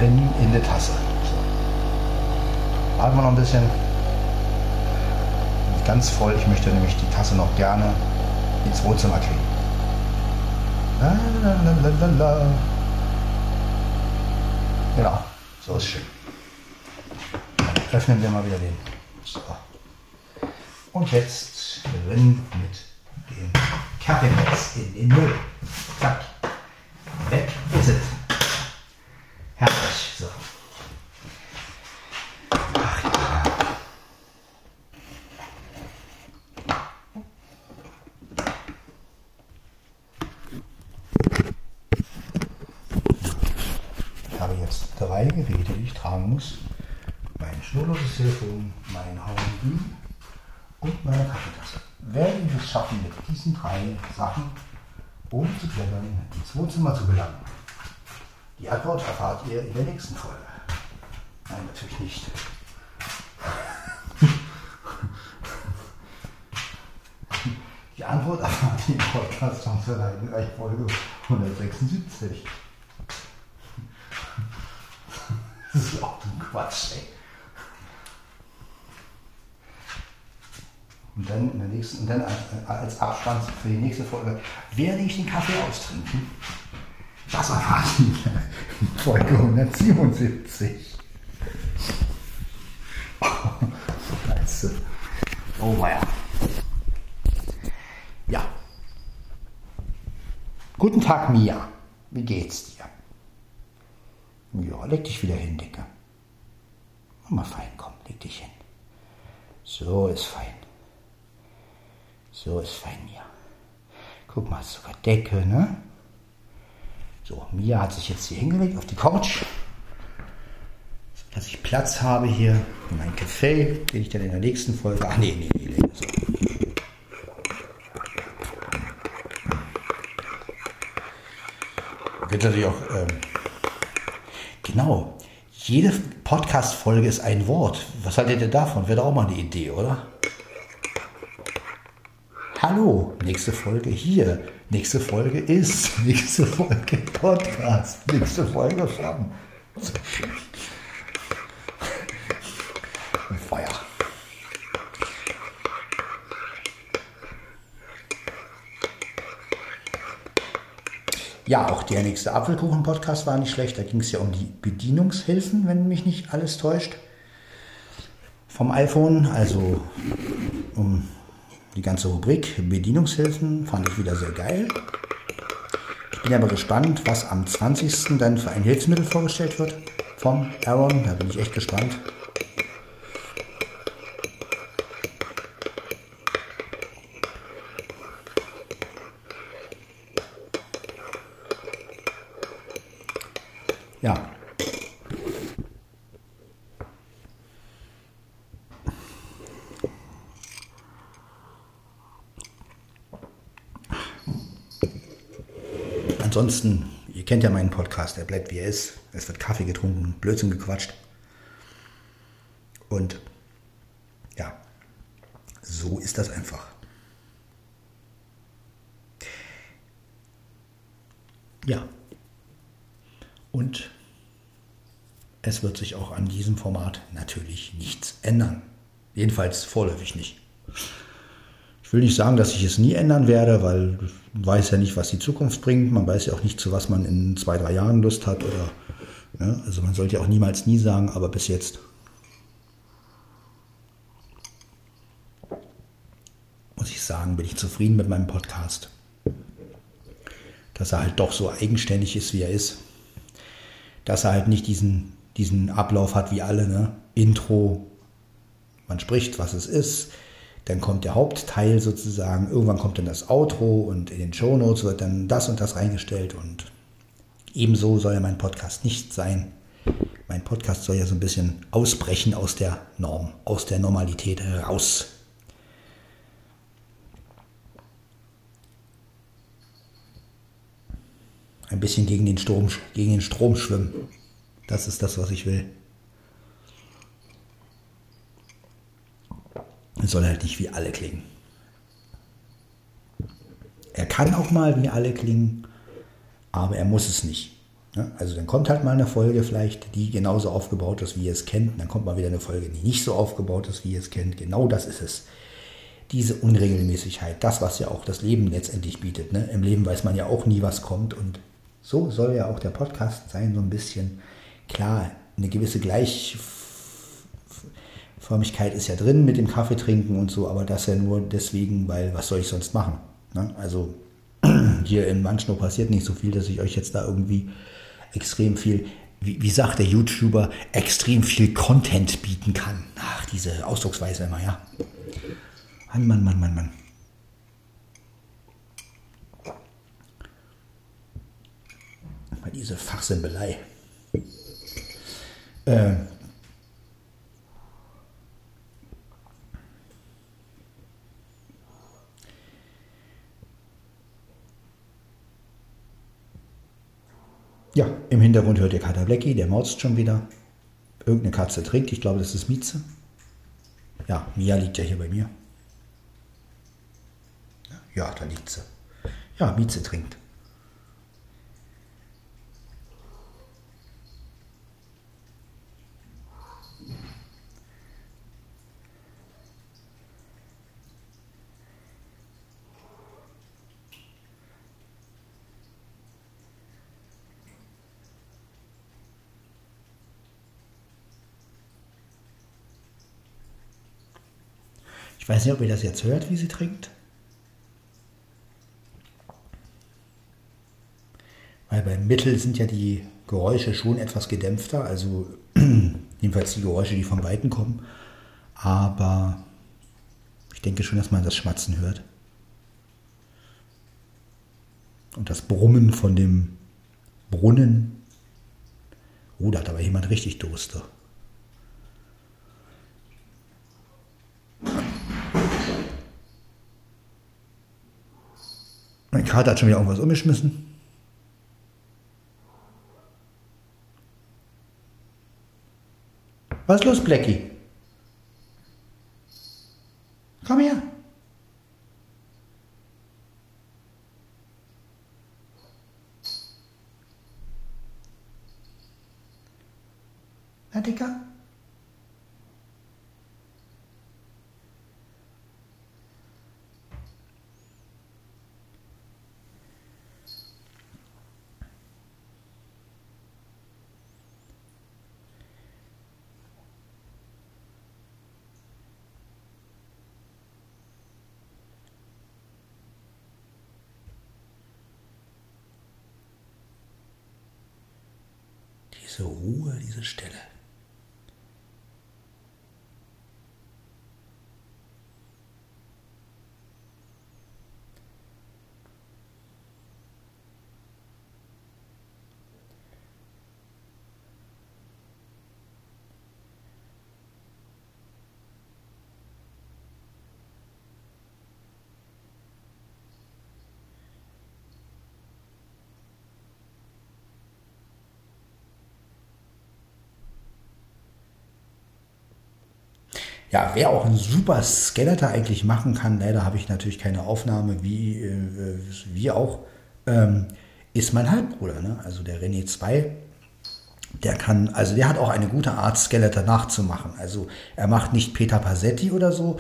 Rinn in die Tasse. So. Warten wir noch ein bisschen. ganz voll. Ich möchte nämlich die Tasse noch gerne ins Wohnzimmer kriegen. Lalalala. Genau, so ist schön. Öffnen wir mal wieder den. So. Und jetzt drin mit dem Kaffeeplatz in den Müll. Zack. Weg ist es. Herrlich. So. Ach ja. Ich habe jetzt drei Geräte, die ich tragen muss. Mein schnurloses Telefon, mein Handy und meine Kaffeetasse. Werden wir es schaffen, mit diesen drei Sachen ohne zu klettern ins Wohnzimmer zu gelangen? Die Antwort erfahrt ihr in der nächsten Folge. Nein, natürlich nicht. <laughs> Die Antwort erfahrt ihr im Podcast von Verleihenreich Folge 176. <laughs> Das ist auch ein Quatsch, ey. Und dann, in der nächsten, und dann als, als Abspann für die nächste Folge werde ich den Kaffee austrinken. Das erfahrt ihr in Folge 177. Oh, Scheiße. Oh, weia. Ja. Guten Tag, Mia. Wie geht's dir? Ja, leg dich wieder hin, Dicker. Mach mal fein, komm, leg dich hin. So ist fein. So ist Mia. Guck mal, hast sogar Decke, ne? So, Mia hat sich jetzt hier hingelegt auf die Couch, dass ich Platz habe hier für mein Kaffee, den ich dann in der nächsten Folge. Ach nee, nee, nee, nee. So. Wird natürlich auch. Ähm, genau. Jede Podcast-Folge ist ein Wort. Was haltet ihr davon? Wäre doch auch mal eine Idee, oder? Hallo, nächste Folge hier. Nächste Folge ist. <laughs> Nächste Folge Podcast. Nächste Folge Flammen. Feuer. Ja, auch der nächste Apfelkuchen-Podcast war nicht schlecht. Da ging es ja um die Bedienungshilfen, wenn mich nicht alles täuscht. Vom iPhone, also um die ganze Rubrik Bedienungshilfen, fand ich wieder sehr geil. Ich bin aber gespannt, was am 20. dann für ein Hilfsmittel vorgestellt wird vom Aaron. Da bin ich echt gespannt. Ja. Ansonsten, ihr kennt ja meinen Podcast, der bleibt wie er ist. Es wird Kaffee getrunken, Blödsinn gequatscht. Und ja, so ist das einfach. Ja. Und es wird sich auch an diesem Format natürlich nichts ändern. Jedenfalls vorläufig nicht. Ich will nicht sagen, dass ich es nie ändern werde, weil man weiß ja nicht, was die Zukunft bringt. Man weiß ja auch nicht, zu was man in zwei, drei Jahren Lust hat. Oder, ne? Also man sollte ja auch niemals nie sagen, aber bis jetzt muss ich sagen, bin ich zufrieden mit meinem Podcast. Dass er halt doch so eigenständig ist, wie er ist. Dass er halt nicht diesen, diesen Ablauf hat wie alle. Ne? Intro, man spricht, was es ist dann kommt der Hauptteil sozusagen, irgendwann kommt dann das Outro und in den Show Notes wird dann das und das reingestellt und ebenso soll ja mein Podcast nicht sein. Mein Podcast soll ja so ein bisschen ausbrechen aus der Norm, aus der Normalität raus. Ein bisschen gegen den Strom, gegen den Strom schwimmen. Das ist das, was ich will. Es soll halt nicht wie alle klingen. Er kann auch mal wie alle klingen, aber er muss es nicht. Also dann kommt halt mal eine Folge vielleicht, die genauso aufgebaut ist, wie ihr es kennt. Dann kommt mal wieder eine Folge, die nicht so aufgebaut ist, wie ihr es kennt. Genau das ist es. diese Unregelmäßigkeit, das, was ja auch das Leben letztendlich bietet. Ne? Im Leben weiß man ja auch nie, was kommt. Und so soll ja auch der Podcast sein, so ein bisschen. Klar, eine gewisse Gleichförmigkeit ist ja drin mit dem Kaffee trinken und so, aber das ja nur deswegen, weil was soll ich sonst machen? Ne? Also <clears throat> hier in Manchnow passiert nicht so viel, dass ich euch jetzt da irgendwie extrem viel, wie, wie sagt der YouTuber, extrem viel Content bieten kann. Ach, diese Ausdrucksweise immer, ja. Mann, Mann, Mann, Mann, Mann. Diese Fachsimpelei. Äh, Ja, im Hintergrund hört ihr Kater Blackie, der mauzt schon wieder. Irgendeine Katze trinkt, ich glaube, das ist Mieze. Ja, Mia liegt ja hier bei mir. Ja, da liegt sie. Ja, Mieze trinkt. Ich weiß nicht, ob ihr das jetzt hört, wie sie trinkt. Weil beim Mittel sind ja die Geräusche schon etwas gedämpfter, also <clears throat> jedenfalls die Geräusche, die von Weitem kommen. Aber ich denke schon, dass man das Schmatzen hört. Und das Brummen von dem Brunnen. Oh, da hat aber jemand richtig Durst. Kater hat schon wieder irgendwas umgeschmissen. Was ist los, Blackie? Komm her. Na, Dicker? diese Ruhe, diese Stille. Ja, wer auch ein super Skeletor eigentlich machen kann, leider habe ich natürlich keine Aufnahme, wie, äh, wie auch, ähm, ist mein Halbbruder. Ne? Also der René 2, der kann, also der hat auch eine gute Art, Skeletor nachzumachen. Also er macht nicht Peter Passetti oder so,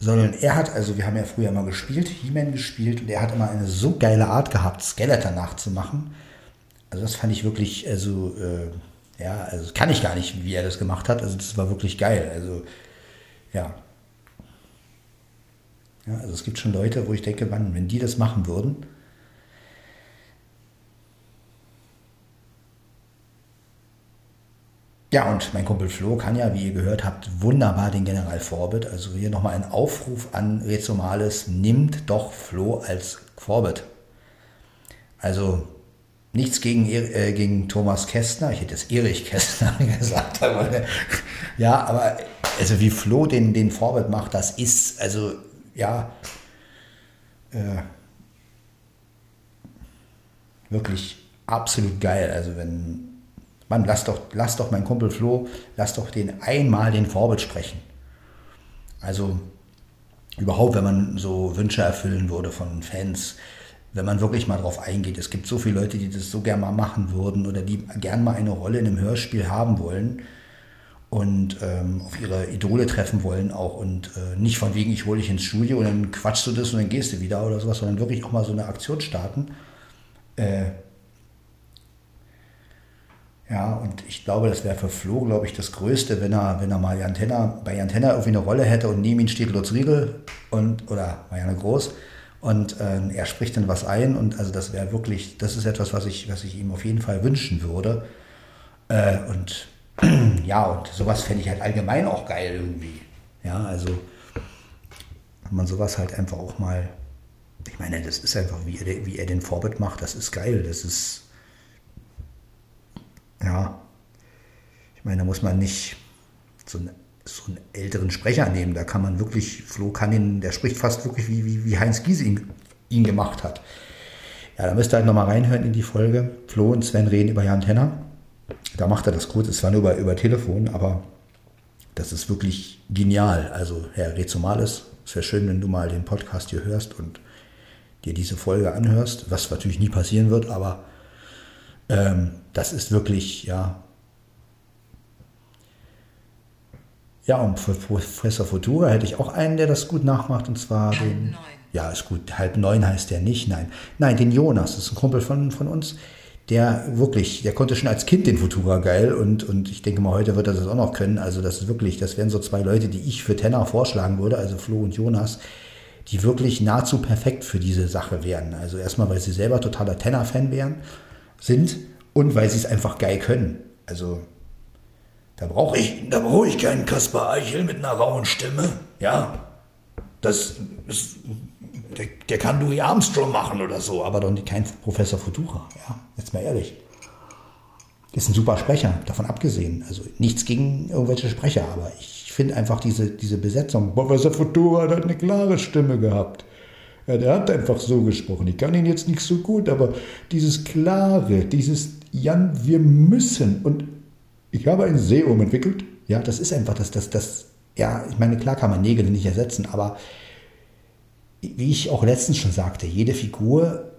sondern er hat, also wir haben ja früher mal gespielt, He-Man gespielt und er hat immer eine so geile Art gehabt, Skeletor nachzumachen. Also das fand ich wirklich, also, äh, ja, also kann ich gar nicht, wie er das gemacht hat. Also das war wirklich geil. Also ja. Ja, also es gibt schon Leute, wo ich denke, Mann, wenn die das machen würden, Ja, und mein Kumpel Flo kann ja, wie ihr gehört habt, wunderbar den General Forbit. Also hier nochmal ein Aufruf an Rezomales, nimmt doch Flo als Forbit. Also nichts gegen, äh, gegen Thomas Kästner, ich hätte jetzt Erich Kästner <laughs> gesagt, aber, ja, aber also wie Flo den, den Vorbild macht, das ist, also ja, äh, wirklich absolut geil. Also wenn, man, lass doch, lass doch mein Kumpel Flo, lass doch den einmal den Vorbild sprechen. Also überhaupt, wenn man so Wünsche erfüllen würde von Fans, wenn man wirklich mal drauf eingeht. Es gibt so viele Leute, die das so gern mal machen würden oder die gern mal eine Rolle in einem Hörspiel haben wollen. Und ähm, auf ihre Idole treffen wollen auch und äh, nicht von wegen, ich hole dich ins Studio und dann quatschst du das und dann gehst du wieder oder sowas, sondern wirklich auch mal so eine Aktion starten. Äh, ja, und ich glaube, das wäre für Flo, glaube ich, das Größte, wenn er, wenn er mal Antenna, bei Antenna irgendwie eine Rolle hätte und neben ihm steht Lutz Riegel und, oder Marianne Groß und äh, er spricht dann was ein und also das wäre wirklich, das ist etwas, was ich, was ich ihm auf jeden Fall wünschen würde. Äh, und <clears throat> ja, und sowas fände ich halt allgemein auch geil irgendwie. Ja, also wenn man sowas halt einfach auch mal, ich meine, das ist einfach, wie er, wie er den Vorbild macht, das ist geil, das ist, ja, ich meine, da muss man nicht so einen, so einen älteren Sprecher nehmen, da kann man wirklich, Flo kann ihn, der spricht fast wirklich wie, wie, wie Heinz Giese ihn, ihn gemacht hat. Ja, da müsst ihr halt nochmal reinhören in die Folge. Flo und Sven reden über Jan Tenner. Da macht er das gut. Es war nur über, über Telefon, aber das ist wirklich genial. Also, Herr Rezomales, es wäre schön, wenn du mal den Podcast hier hörst und dir diese Folge anhörst, was natürlich nie passieren wird, aber ähm, das ist wirklich, ja. Ja, und für Professor Futura hätte ich auch einen, der das gut nachmacht, und zwar halb den. Neun. Ja, ist gut. Halb neun heißt der nicht, nein. Nein, den Jonas, das ist ein Kumpel von, von uns der wirklich, der konnte schon als Kind den Futura geil und, und ich denke mal, heute wird er das auch noch können. Also das ist wirklich, das wären so zwei Leute, die ich für Tenor vorschlagen würde, also Flo und Jonas, die wirklich nahezu perfekt für diese Sache wären. Also erstmal, weil sie selber totaler Tenor-Fan wären, sind und weil sie es einfach geil können. Also da brauche ich, da brauche ich keinen Kaspar Eichel mit einer rauen Stimme. Ja, das ist der, der kann Louis Armstrong machen oder so, aber doch nicht kein Professor Futura. Ja, jetzt mal ehrlich. Ist ein super Sprecher, davon abgesehen. Also nichts gegen irgendwelche Sprecher, aber ich finde einfach diese, diese Besetzung. Professor Futura hat eine klare Stimme gehabt. Ja, der hat einfach so gesprochen. Ich kann ihn jetzt nicht so gut, aber dieses Klare, dieses Jan, wir müssen. Und ich habe ein Serum entwickelt. Ja, das ist einfach das, das, das, ja, ich meine, klar kann man Nägel nicht ersetzen, aber wie ich auch letztens schon sagte, jede Figur,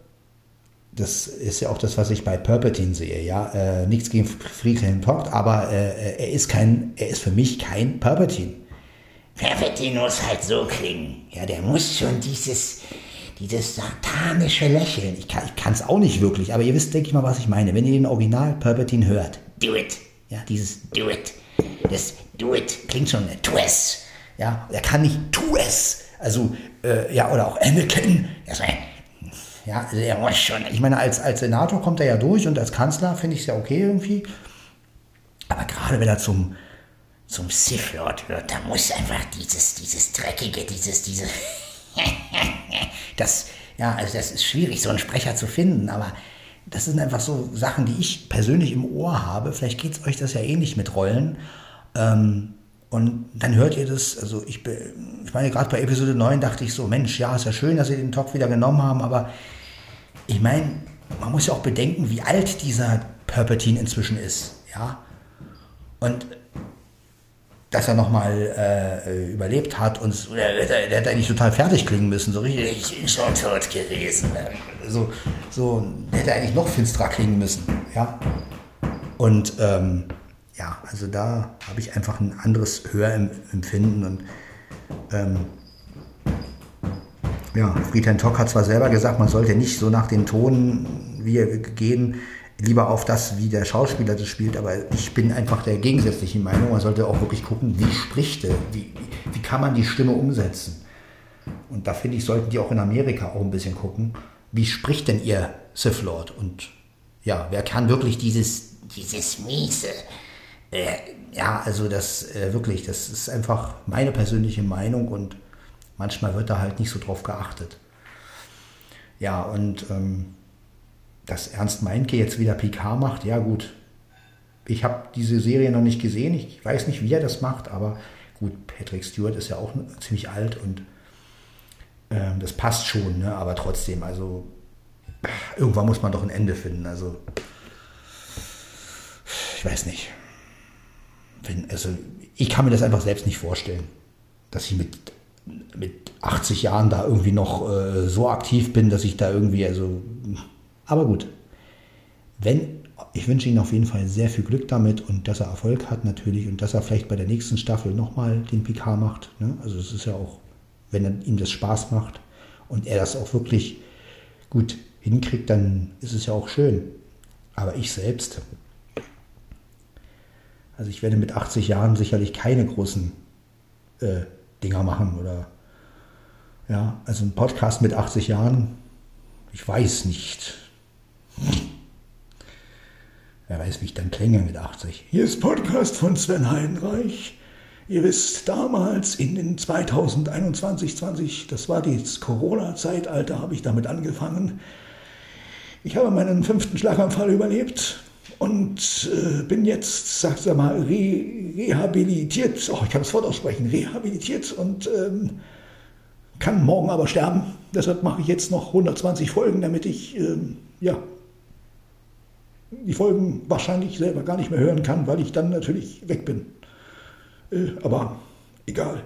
das ist ja auch das, was ich bei Palpatine sehe, ja, äh, nichts gegen Friedhelm Tocht, aber äh, er ist kein, er ist für mich kein Palpatine. Palpatine muss halt so klingen, ja, der muss schon dieses, dieses satanische Lächeln, ich kann es auch nicht wirklich, aber ihr wisst, denke ich mal, was ich meine, wenn ihr den Original Palpatine hört, do it, ja, dieses do it, das do it. Klingt schon, tu es, ja, er kann nicht tu es, also, äh, ja, oder auch Anakin. Ja, er muss schon. Ich meine, als, als Senator kommt er ja durch und als Kanzler finde ich es ja okay irgendwie. Aber gerade wenn er zum, zum Sith Lord wird, da muss einfach dieses, dieses Dreckige, dieses, dieses. <laughs> das, ja, also das ist schwierig, so einen Sprecher zu finden, aber das sind einfach so Sachen, die ich persönlich im Ohr habe. Vielleicht geht es euch das ja ähnlich mit Rollen. Ähm, und dann hört ihr das, also ich, ich meine, gerade bei Episode 9 dachte ich so, Mensch, ja, ist ja schön, dass sie den Talk wieder genommen haben, aber ich meine, man muss ja auch bedenken, wie alt dieser Palpatine inzwischen ist, ja. Und dass er nochmal äh, überlebt hat und der, der, der hätte eigentlich total fertig klingen müssen, so richtig, ich bin schon tot gewesen. So, so, der hätte eigentlich noch finsterer klingen müssen, ja. Und ähm, ja, also da habe ich einfach ein anderes Hörempfinden und ähm, ja, Friedhelm Tock hat zwar selber gesagt, man sollte nicht so nach den Tonen wie er gehen, lieber auf das, wie der Schauspieler das spielt, aber ich bin einfach der gegensätzlichen Meinung. Man sollte auch wirklich gucken, wie spricht er, wie, wie kann man die Stimme umsetzen. Und da finde ich, sollten die auch in Amerika auch ein bisschen gucken, wie spricht denn ihr Sith Lord? Und ja, wer kann wirklich dieses, dieses miese, ja, also das äh, wirklich, das ist einfach meine persönliche Meinung und manchmal wird da halt nicht so drauf geachtet. Ja, und ähm, dass Ernst Meinke jetzt wieder PK macht, ja gut. Ich habe diese Serie noch nicht gesehen, ich weiß nicht, wie er das macht, aber gut, Patrick Stewart ist ja auch ziemlich alt und ähm, das passt schon, ne? aber trotzdem, also irgendwann muss man doch ein Ende finden. Also ich weiß nicht wenn, also ich kann mir das einfach selbst nicht vorstellen, dass ich mit, mit 80 Jahren da irgendwie noch äh, so aktiv bin, dass ich da irgendwie, also, aber gut. Wenn ich wünsche Ihnen auf jeden Fall sehr viel Glück damit und dass er Erfolg hat natürlich und dass er vielleicht bei der nächsten Staffel nochmal den PK macht. Ne? Also es ist ja auch, wenn ihm das Spaß macht und er das auch wirklich gut hinkriegt, dann ist es ja auch schön. Aber ich selbst, also ich werde mit 80 Jahren sicherlich keine großen äh, Dinger machen oder ja, also ein Podcast mit 80 Jahren, ich weiß nicht. Wer weiß, wie ich dann klänge mit 80. Hier ist Podcast von Sven Heidenreich. Ihr wisst, damals in den 2021, 20, das war das Corona-Zeitalter, habe ich damit angefangen. Ich habe meinen fünften Schlaganfall überlebt und äh, bin jetzt, sag's mal, re rehabilitiert. Oh, ich kann das Wort aussprechen, rehabilitiert und ähm, kann morgen aber sterben. Deshalb mache ich jetzt noch 120 Folgen, damit ich ähm, ja, die Folgen wahrscheinlich selber gar nicht mehr hören kann, weil ich dann natürlich weg bin. Äh, aber egal.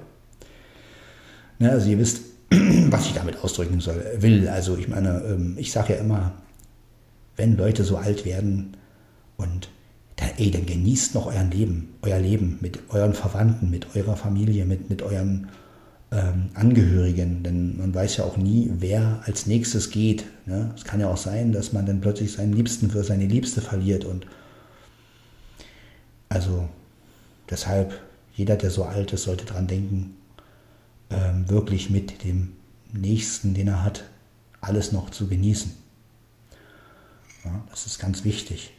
Na, also ihr wisst, <clears throat> was ich damit ausdrücken soll, will. Also ich meine, ähm, ich sage ja immer, wenn Leute so alt werden und dann, ey, dann genießt noch euer Leben, euer Leben mit euren Verwandten, mit eurer Familie, mit, mit euren ähm, Angehörigen, denn man weiß ja auch nie, wer als nächstes geht. Ne? Es kann ja auch sein, dass man dann plötzlich seinen Liebsten für seine Liebste verliert und also deshalb, jeder, der so alt ist, sollte daran denken, ähm, wirklich mit dem Nächsten, den er hat, alles noch zu genießen. Ja, das ist ganz wichtig.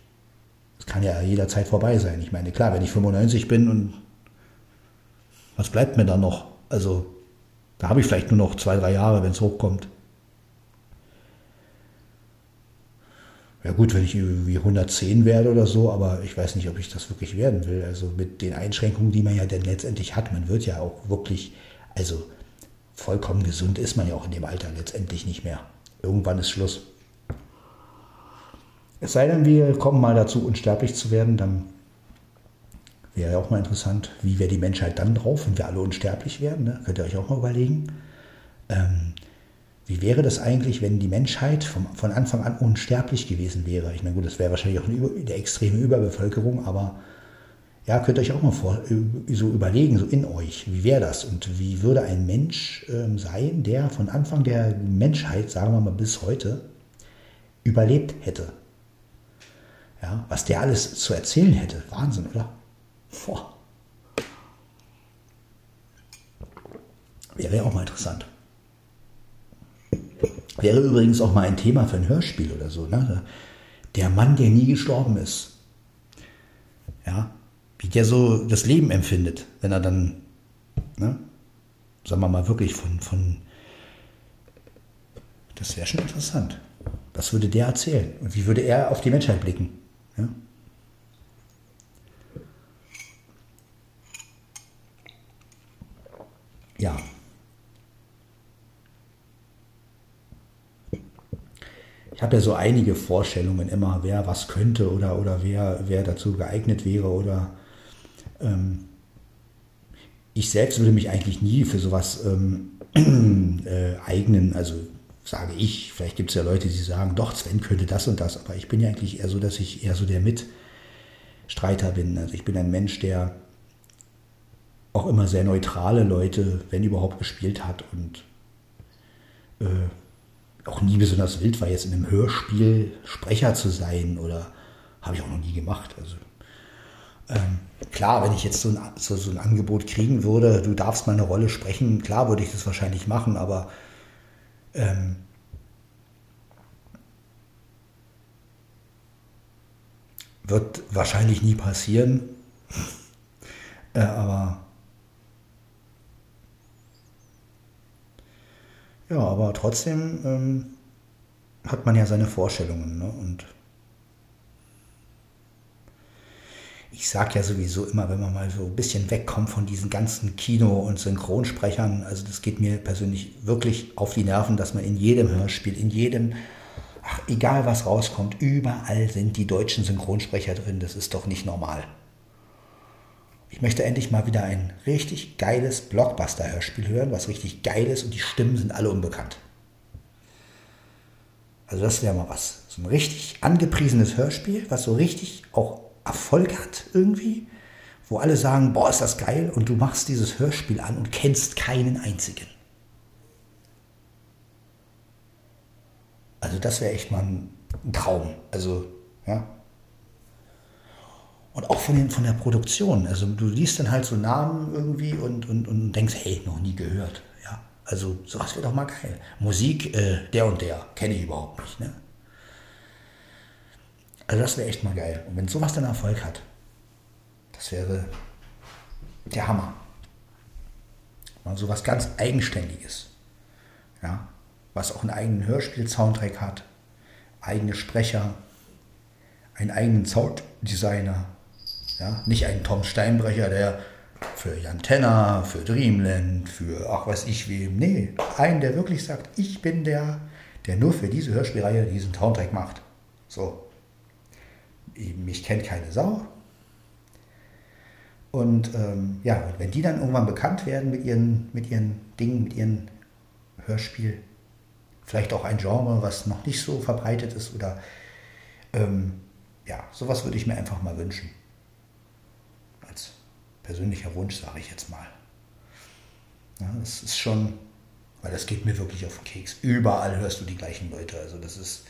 Es kann ja jederzeit vorbei sein. Ich meine, klar, wenn ich 95 bin und was bleibt mir dann noch? Also da habe ich vielleicht nur noch zwei, drei Jahre, wenn es hochkommt. Ja gut, wenn ich irgendwie 110 werde oder so, aber ich weiß nicht, ob ich das wirklich werden will. Also mit den Einschränkungen, die man ja dann letztendlich hat, man wird ja auch wirklich, also vollkommen gesund ist man ja auch in dem Alter letztendlich nicht mehr. Irgendwann ist Schluss. Es sei denn, wir kommen mal dazu, unsterblich zu werden, dann Wäre ja auch mal interessant, wie wäre die Menschheit dann drauf, wenn wir alle unsterblich wären? Ne? Könnt ihr euch auch mal überlegen. Ähm, wie wäre das eigentlich, wenn die Menschheit vom, von Anfang an unsterblich gewesen wäre? Ich meine, gut, das wäre wahrscheinlich auch eine, eine extreme Überbevölkerung, aber ja, könnt ihr euch auch mal vor, so überlegen, so in euch, wie wäre das? Und wie würde ein Mensch ähm, sein, der von Anfang der Menschheit, sagen wir mal bis heute, überlebt hätte? Ja, was der alles zu erzählen hätte. Wahnsinn, oder? Boah. Wäre auch mal interessant. Wäre übrigens auch mal ein Thema für ein Hörspiel oder so. Ne? Der Mann, der nie gestorben ist. Ja, wie der so das Leben empfindet, wenn er dann, ne, sagen wir mal, wirklich von, von das wäre schon interessant. Was würde der erzählen? Und wie würde er auf die Menschheit blicken? Ja? ja. Ich habe ja so einige Vorstellungen immer, wer was könnte oder, oder wer, wer dazu geeignet wäre oder ähm, ich selbst würde mich eigentlich nie für sowas ähm, <clears throat> äh, eignen, also sage ich, vielleicht gibt es ja Leute, die sagen, doch, Sven könnte das und das, aber ich bin ja eigentlich eher so, dass ich eher so der Mitstreiter bin. Also ich bin ein Mensch, der auch immer sehr neutrale Leute, wenn überhaupt, gespielt hat und äh, auch nie besonders wild war, jetzt in einem Hörspiel Sprecher zu sein oder habe ich auch noch nie gemacht. Also ähm, klar, wenn ich jetzt so ein, so, so ein Angebot kriegen würde, du darfst mal eine Rolle sprechen, klar würde ich das wahrscheinlich machen, aber ähm, wird wahrscheinlich nie passieren. <laughs> äh, aber Ja, aber trotzdem ähm, hat man ja seine Vorstellungen. Ne? Und ich sage ja sowieso immer, wenn man mal so ein bisschen wegkommt von diesen ganzen Kino- und Synchronsprechern, also das geht mir persönlich wirklich auf die Nerven, dass man in jedem Hörspiel, in jedem, ach, egal was rauskommt, überall sind die deutschen Synchronsprecher drin. Das ist doch nicht normal. Ich möchte endlich mal wieder ein richtig geiles Blockbuster-Hörspiel hören, was richtig geil ist und die Stimmen sind alle unbekannt. Also das wäre mal was. So ein richtig angepriesenes Hörspiel, was so richtig auch Erfolg hat irgendwie, wo alle sagen, boah, ist das geil und du machst dieses Hörspiel an und kennst keinen einzigen. Also das wäre echt mal ein Traum. Also, ja. Und auch von, den, von der Produktion. Also du liest dann halt so Namen irgendwie und, und, und denkst, hey, noch nie gehört. Ja. Also sowas wäre doch mal geil. Musik, äh, der und der, kenne ich überhaupt nicht. Ne? Also das wäre echt mal geil. Und wenn sowas dann Erfolg hat, das wäre der Hammer. Mal sowas ganz Eigenständiges. Ja, was auch einen eigenen Hörspiel-Soundtrack hat, eigene Sprecher, einen eigenen Sounddesigner. Ja, nicht einen Tom Steinbrecher, der für Jan Tenner, für Dreamland, für ach weiß ich wem. Nee, einen, der wirklich sagt, ich bin der, der nur für diese Hörspielreihe diesen Soundtrack macht. So. Mich kennt keine Sau. Und ähm, ja, wenn die dann irgendwann bekannt werden mit ihren, mit ihren Dingen, mit ihren Hörspiel, vielleicht auch ein Genre, was noch nicht so verbreitet ist oder ähm, ja, sowas würde ich mir einfach mal wünschen. Als persönlicher Wunsch, sage ich jetzt mal. Ja, das ist schon, weil das geht mir wirklich auf den Keks. Überall hörst du die gleichen Leute. Also das ist,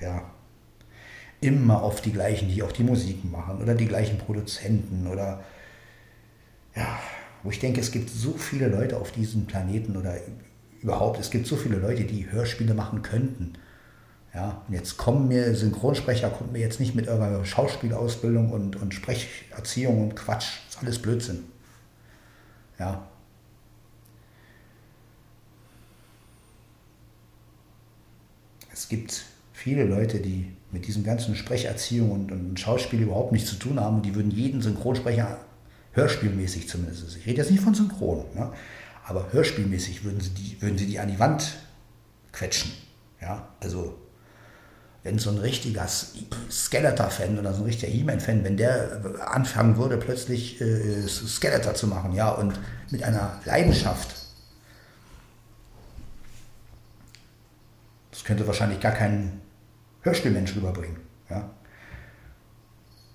ja, immer auf die gleichen, die auch die Musik machen oder die gleichen Produzenten oder ja, wo ich denke, es gibt so viele Leute auf diesem Planeten oder überhaupt, es gibt so viele Leute, die Hörspiele machen könnten. Ja, und jetzt kommen mir Synchronsprecher, kommt mir jetzt nicht mit irgendeiner Schauspielausbildung und, und Sprecherziehung und Quatsch. Das ist alles Blödsinn. Ja. Es gibt viele Leute, die mit diesem ganzen Sprecherziehung und, und Schauspiel überhaupt nichts zu tun haben und die würden jeden Synchronsprecher hörspielmäßig zumindest, ich rede jetzt nicht von Synchron, ne? aber hörspielmäßig würden sie, die, würden sie die an die Wand quetschen. Ja, also wenn so ein richtiger Skeletor-Fan oder so ein richtiger He-Man-Fan, wenn der anfangen würde, plötzlich äh, Skeletor zu machen, ja, und mit einer Leidenschaft, das könnte wahrscheinlich gar kein Hörspielmensch rüberbringen. Ja.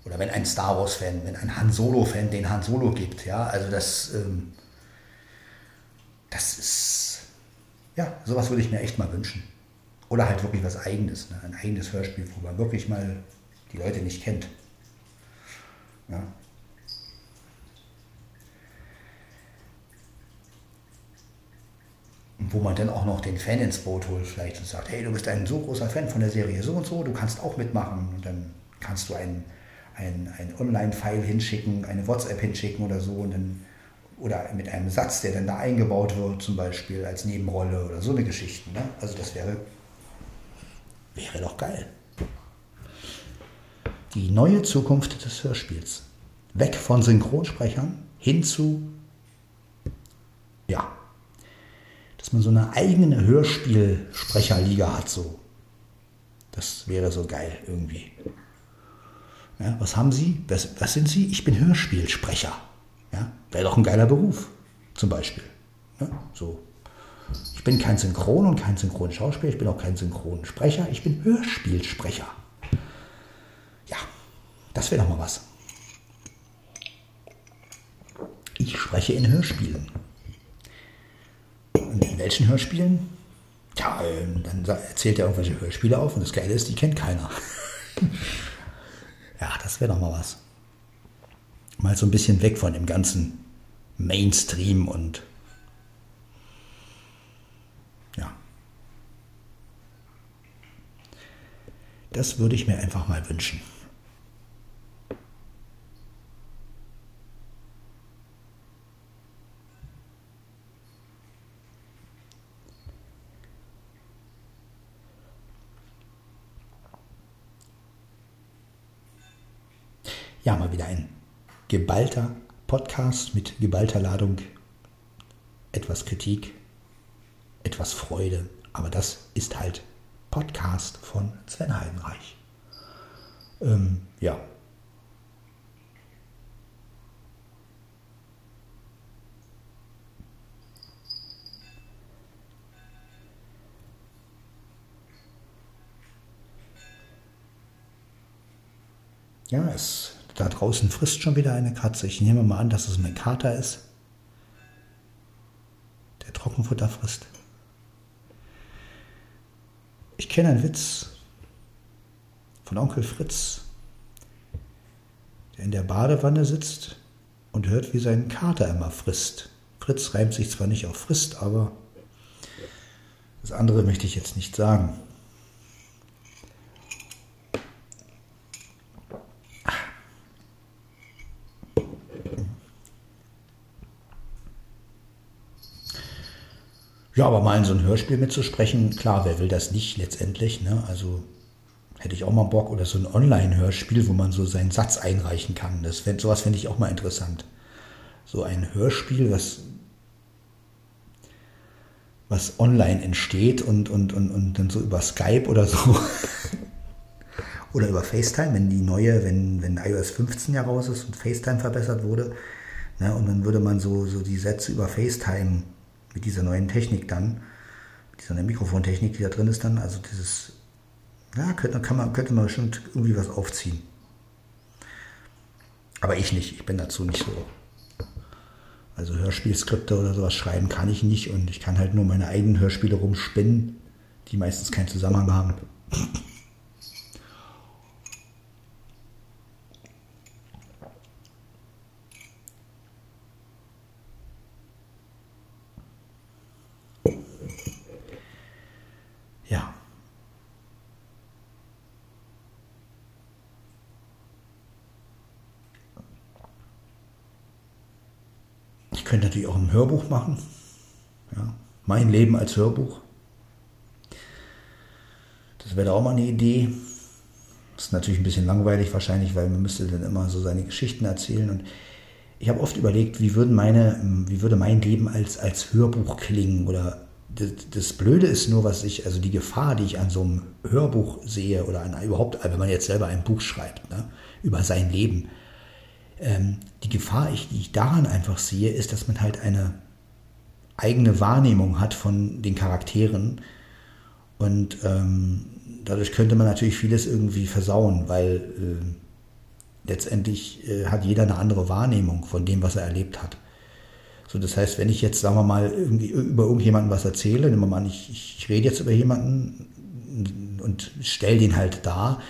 Oder wenn ein Star Wars-Fan, wenn ein Han Solo-Fan den Han Solo gibt, ja, also das, ähm, das ist, ja, sowas würde ich mir echt mal wünschen. Oder halt wirklich was Eigenes, ne? ein eigenes Hörspiel, wo man wirklich mal die Leute nicht kennt. Ja. Wo man dann auch noch den Fan ins Boot holt, vielleicht und sagt, hey, du bist ein so großer Fan von der Serie so und so, du kannst auch mitmachen. Und dann kannst du ein, ein, ein Online-File hinschicken, eine WhatsApp hinschicken oder so. Und dann, oder mit einem Satz, der dann da eingebaut wird, zum Beispiel als Nebenrolle oder so eine Geschichte. Ne? Also das wäre Wäre doch geil. Die neue Zukunft des Hörspiels. Weg von Synchronsprechern hin zu, ja, dass man so eine eigene Hörspielsprecherliga hat, so. Das wäre so geil irgendwie. Ja, was haben Sie? Was, was sind Sie? Ich bin Hörspielsprecher. Ja, wäre doch ein geiler Beruf, zum Beispiel. Ja, so ich bin kein Synchron und kein Synchronschauspieler, ich bin auch kein Synchronsprecher, ich bin Hörspielsprecher. Ja, das wäre doch mal was. Ich spreche in Hörspielen. Und in welchen Hörspielen? Ähm, dann erzählt er irgendwelche Hörspiele auf und das Geile ist, die kennt keiner. <laughs> ja, das wäre doch mal was. Mal so ein bisschen weg von dem ganzen Mainstream und Das würde ich mir einfach mal wünschen. Ja, mal wieder ein geballter Podcast mit geballter Ladung. Etwas Kritik, etwas Freude, aber das ist halt Podcast von Sven Heidenreich. Ähm, ja. Ja, es da draußen frisst schon wieder eine Katze. Ich nehme mal an, dass es mein Kater ist, der Trockenfutter frisst. Ich kenne einen Witz von Onkel Fritz, der in der Badewanne sitzt und hört, wie sein Kater immer frisst. Fritz reimt sich zwar nicht auf frisst, aber das andere möchte ich jetzt nicht sagen. Ja, aber mal in so ein Hörspiel mitzusprechen, klar, wer will das nicht letztendlich? Ne? Also hätte ich auch mal Bock oder so ein Online-Hörspiel, wo man so seinen Satz einreichen kann. Das fänd, sowas fände ich auch mal interessant. So ein Hörspiel, was, was online entsteht und, und, und, und dann so über Skype oder so. <laughs> oder über FaceTime, wenn die neue, wenn, wenn iOS 15 ja raus ist und FaceTime verbessert wurde. Ne, und dann würde man so, so die Sätze über FaceTime mit dieser neuen Technik dann, mit dieser Mikrofontechnik, die da drin ist dann, also dieses, ja, könnte, kann man, könnte man bestimmt irgendwie was aufziehen. Aber ich nicht, ich bin dazu nicht so. Also Hörspielskripte oder sowas schreiben kann ich nicht und ich kann halt nur meine eigenen Hörspiele rumspinnen, die meistens keinen Zusammenhang haben. Könnte natürlich auch ein Hörbuch machen. Ja, mein Leben als Hörbuch. Das wäre auch mal eine Idee. Das ist natürlich ein bisschen langweilig wahrscheinlich, weil man müsste dann immer so seine Geschichten erzählen. Und ich habe oft überlegt, wie, würden meine, wie würde mein Leben als, als Hörbuch klingen? Oder das, das Blöde ist nur, was ich, also die Gefahr, die ich an so einem Hörbuch sehe oder an, überhaupt, wenn man jetzt selber ein Buch schreibt, ne, über sein Leben, ähm, die Gefahr, die ich daran einfach sehe, ist, dass man halt eine eigene Wahrnehmung hat von den Charakteren und ähm, dadurch könnte man natürlich vieles irgendwie versauen, weil äh, letztendlich äh, hat jeder eine andere Wahrnehmung von dem, was er erlebt hat. So, das heißt, wenn ich jetzt, sagen wir mal, irgendwie über irgendjemanden was erzähle, nehmen wir mal an, ich, ich rede jetzt über jemanden und stelle den halt dar,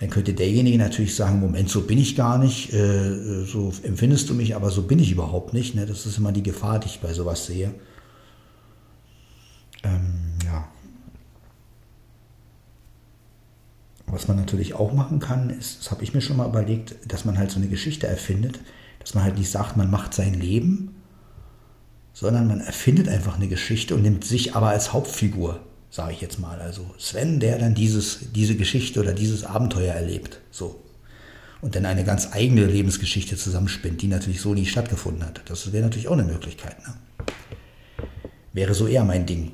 dann könnte derjenige natürlich sagen, Moment, so bin ich gar nicht, äh, so empfindest du mich, aber so bin ich überhaupt nicht. Ne? Das ist immer die Gefahr, die ich bei sowas sehe. Ähm, ja. Was man natürlich auch machen kann, ist, das habe ich mir schon mal überlegt, dass man halt so eine Geschichte erfindet, dass man halt nicht sagt, man macht sein Leben, sondern man erfindet einfach eine Geschichte und nimmt sich aber als Hauptfigur sage ich jetzt mal. Also Sven, der dann dieses, diese Geschichte oder dieses Abenteuer erlebt. So. Und dann eine ganz eigene Lebensgeschichte zusammenspinnt, die natürlich so nie stattgefunden hat. Das wäre natürlich auch eine Möglichkeit. Ne? Wäre so eher mein Ding.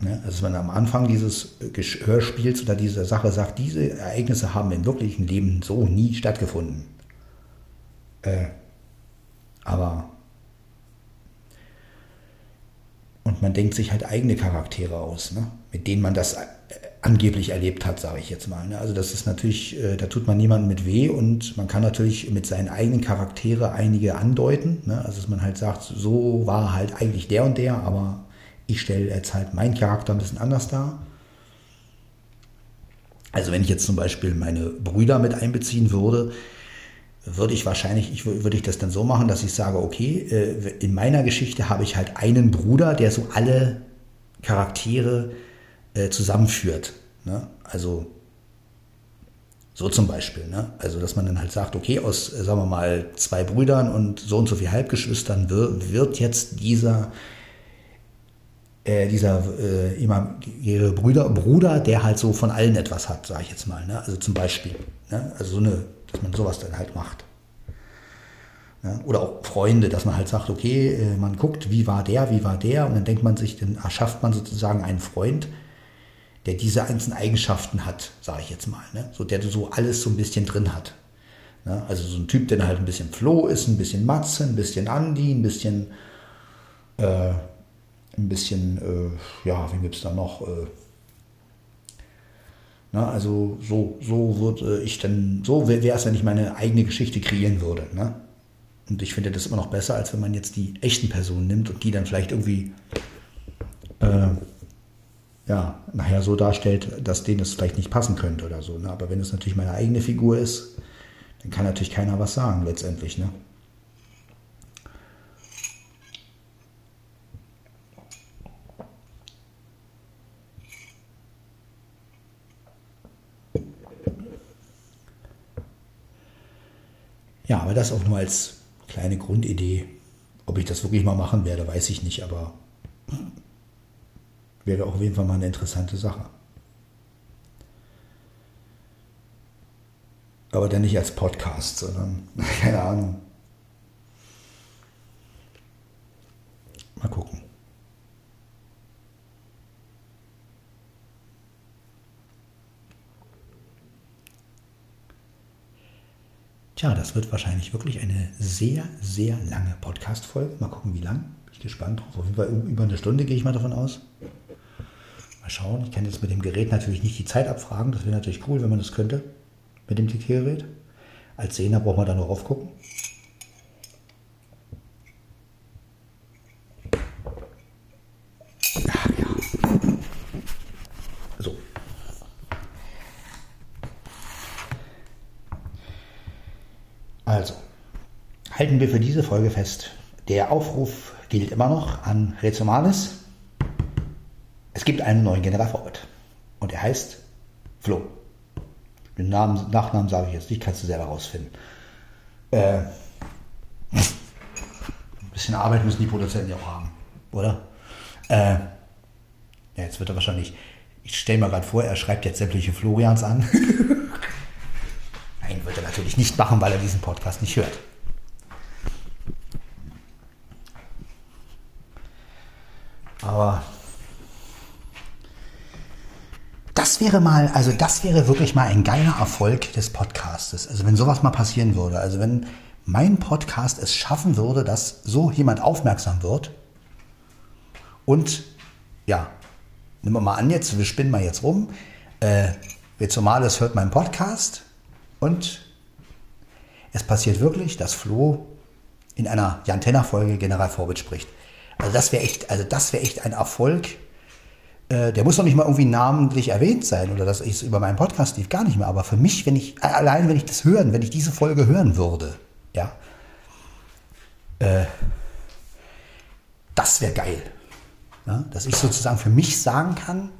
Ne? Also dass man am Anfang dieses Hörspiels oder dieser Sache sagt, diese Ereignisse haben im wirklichen Leben so nie stattgefunden. Äh, aber Und man denkt sich halt eigene Charaktere aus, ne? mit denen man das äh, angeblich erlebt hat, sage ich jetzt mal. Ne? Also das ist natürlich, äh, da tut man niemandem mit weh und man kann natürlich mit seinen eigenen Charaktere einige andeuten. Ne? Also dass man halt sagt, so war halt eigentlich der und der, aber ich stelle jetzt halt meinen Charakter ein bisschen anders dar. Also wenn ich jetzt zum Beispiel meine Brüder mit einbeziehen würde, würde ich wahrscheinlich, ich, würde ich das dann so machen, dass ich sage, okay, äh, in meiner Geschichte habe ich halt einen Bruder, der so alle Charaktere äh, zusammenführt. Ne? Also so zum Beispiel. Ne? Also dass man dann halt sagt, okay, aus, äh, sagen wir mal, zwei Brüdern und so und so viel Halbgeschwistern wird jetzt dieser äh, dieser äh, immer ihre Brüder, Bruder, der halt so von allen etwas hat, sage ich jetzt mal. Ne? Also zum Beispiel. Ne? Also so eine dass man sowas dann halt macht. Ja, oder auch Freunde, dass man halt sagt, okay, äh, man guckt, wie war der, wie war der, und dann denkt man sich, dann erschafft man sozusagen einen Freund, der diese einzelnen Eigenschaften hat, sage ich jetzt mal, ne? so der so alles so ein bisschen drin hat. Ne? Also so ein Typ, der halt ein bisschen Flo ist, ein bisschen Matze, ein bisschen Andi, ein bisschen, äh, ein bisschen, äh, ja, wen gibt es da noch? Äh, Ne? Also so, so würde ich dann, so wäre es, wenn ich meine eigene Geschichte kreieren würde. Ne? Und ich finde das immer noch besser, als wenn man jetzt die echten Personen nimmt und die dann vielleicht irgendwie äh, ja, nachher so darstellt, dass denen es vielleicht nicht passen könnte oder so. Ne? Aber wenn es natürlich meine eigene Figur ist, dann kann natürlich keiner was sagen letztendlich. Ne? Ja, aber das auch nur als kleine Grundidee. Ob ich das wirklich mal machen werde, weiß ich nicht, aber wäre auch auf jeden Fall mal eine interessante Sache. Aber dann nicht als Podcast, sondern, <laughs> keine Ahnung. Mal gucken. Tja, das wird wahrscheinlich wirklich eine sehr, sehr lange Podcast-Folge. Mal gucken, wie lang. Bin ich gespannt drauf. Auf jeden Fall über eine Stunde gehe ich mal davon aus. Mal schauen. Ich kann jetzt mit dem Gerät natürlich nicht die Zeit abfragen. Das wäre natürlich cool, wenn man das könnte. Mit dem Diktiergerät. Als Sehner braucht man da noch raufgucken. Also, halten wir für diese Folge fest. Der Aufruf gilt immer noch an Rezomalis. Es gibt einen neuen Generalvorbild. Und er heißt Flo. Den Namen, Nachnamen sage ich jetzt nicht, kannst du selber rausfinden. Äh, ein bisschen Arbeit müssen die Produzenten ja auch haben, oder? Äh, ja, jetzt wird er wahrscheinlich, ich stelle mir gerade vor, er schreibt jetzt sämtliche Florians an. <laughs> Nein, wird er natürlich nicht machen, weil er diesen Podcast nicht hört. Aber das wäre mal, also das wäre wirklich mal ein geiler Erfolg des Podcastes. Also wenn sowas mal passieren würde, also wenn mein Podcast es schaffen würde, dass so jemand aufmerksam wird und ja, nehmen wir mal an jetzt, wir spinnen mal jetzt rum, äh, Rezomales hört meinen Podcast und es passiert wirklich, dass Flo in einer Jantenna-Folge General Vorbild spricht. Also das wäre echt, also das wäre echt ein Erfolg. Äh, der muss doch nicht mal irgendwie namentlich erwähnt sein oder dass ich es über meinen Podcast lief, gar nicht mehr. Aber für mich, wenn ich, allein wenn ich das hören, wenn ich diese Folge hören würde, ja, äh, das wäre geil. Ja, dass ich sozusagen für mich sagen kann,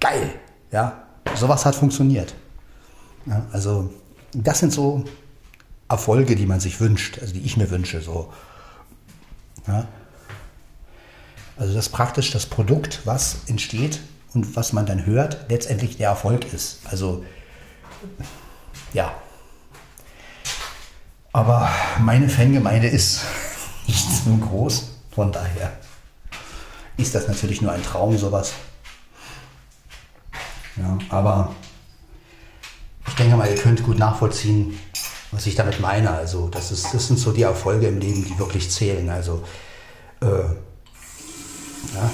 geil, ja, sowas hat funktioniert. Ja, also das sind so Erfolge, die man sich wünscht, also die ich mir wünsche. So. Ja. Also das praktisch das Produkt, was entsteht und was man dann hört, letztendlich der Erfolg ist. Also ja. Aber meine Fangemeinde ist <laughs> nicht so groß, von daher ist das natürlich nur ein Traum, sowas. Ja, aber ich denke mal, ihr könnt gut nachvollziehen, was ich damit meine. Also das, ist, das sind so die Erfolge im Leben, die wirklich zählen. Also äh, ja,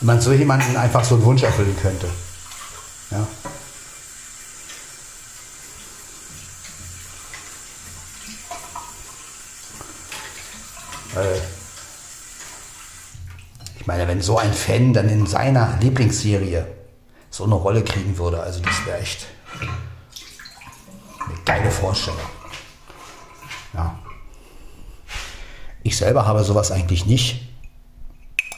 wenn man so jemanden einfach so einen Wunsch erfüllen könnte. Ja. Ich meine, wenn so ein Fan dann in seiner Lieblingsserie so eine Rolle kriegen würde, also das wäre echt eine geile Vorstellung. Ja. Ich selber habe sowas eigentlich nicht.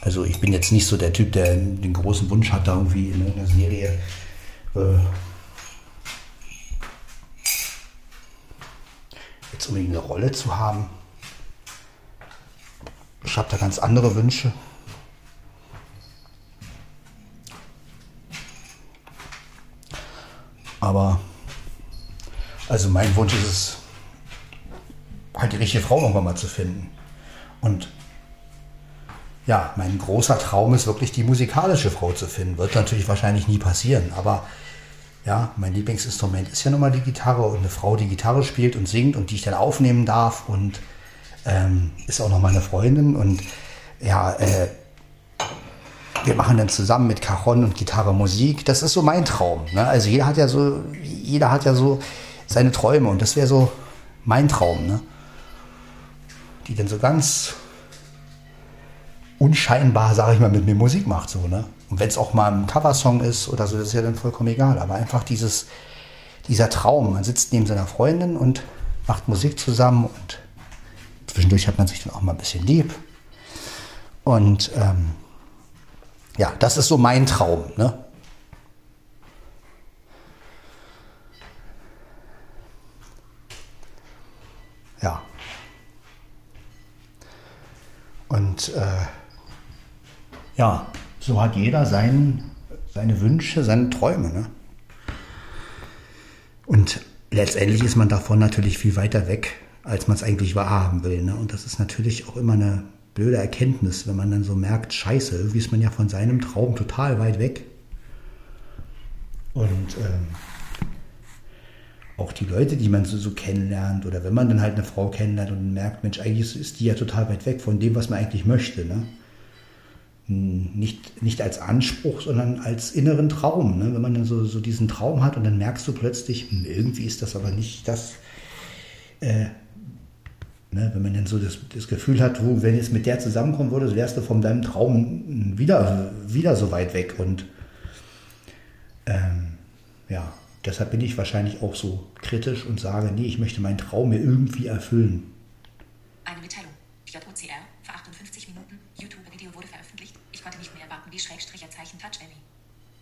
Also ich bin jetzt nicht so der Typ, der den großen Wunsch hat, da irgendwie in einer Serie äh, jetzt unbedingt eine Rolle zu haben. Ich habe da ganz andere Wünsche. Aber also mein Wunsch ist es, halt die richtige Frau irgendwann mal zu finden. Und ja, mein großer Traum ist wirklich die musikalische Frau zu finden. Wird natürlich wahrscheinlich nie passieren, aber ja, mein Lieblingsinstrument ist ja nun mal die Gitarre und eine Frau, die Gitarre spielt und singt und die ich dann aufnehmen darf und ähm, ist auch noch meine Freundin und ja, äh, wir machen dann zusammen mit Cajon und Gitarre Musik. Das ist so mein Traum. Ne? Also jeder hat ja so, jeder hat ja so seine Träume und das wäre so mein Traum, ne? Die dann so ganz unscheinbar, sage ich mal, mit mir Musik macht, so, ne? Und wenn es auch mal ein Coversong ist oder so, das ist ja dann vollkommen egal. Aber einfach dieses, dieser Traum, man sitzt neben seiner Freundin und macht Musik zusammen und zwischendurch hat man sich dann auch mal ein bisschen lieb. Und ähm, ja, das ist so mein Traum. Ne? Ja. Und äh, ja, so hat jeder sein, seine Wünsche, seine Träume. Ne? Und letztendlich ist man davon natürlich viel weiter weg, als man es eigentlich wahrhaben will. Ne? Und das ist natürlich auch immer eine blöde Erkenntnis, wenn man dann so merkt, scheiße, irgendwie ist man ja von seinem Traum total weit weg. Und ähm, auch die Leute, die man so, so, kennenlernt, oder wenn man dann halt eine Frau kennenlernt und merkt, Mensch, eigentlich ist die ja total weit weg von dem, was man eigentlich möchte. Ne? Nicht, nicht als Anspruch, sondern als inneren Traum. Ne? Wenn man dann so, so diesen Traum hat und dann merkst du plötzlich, hm, irgendwie ist das aber nicht das, äh, Ne, wenn man dann so das, das Gefühl hat, wo, wenn jetzt mit der zusammenkommen würde, wärst du von deinem Traum wieder, wieder so weit weg. Und ähm, ja, deshalb bin ich wahrscheinlich auch so kritisch und sage, nee, ich möchte meinen Traum mir irgendwie erfüllen. Eine Mitteilung. JOCR vor 58 Minuten. YouTube-Video wurde veröffentlicht. Ich konnte nicht mehr warten, wie Schrägstricherzeichen Touch Any.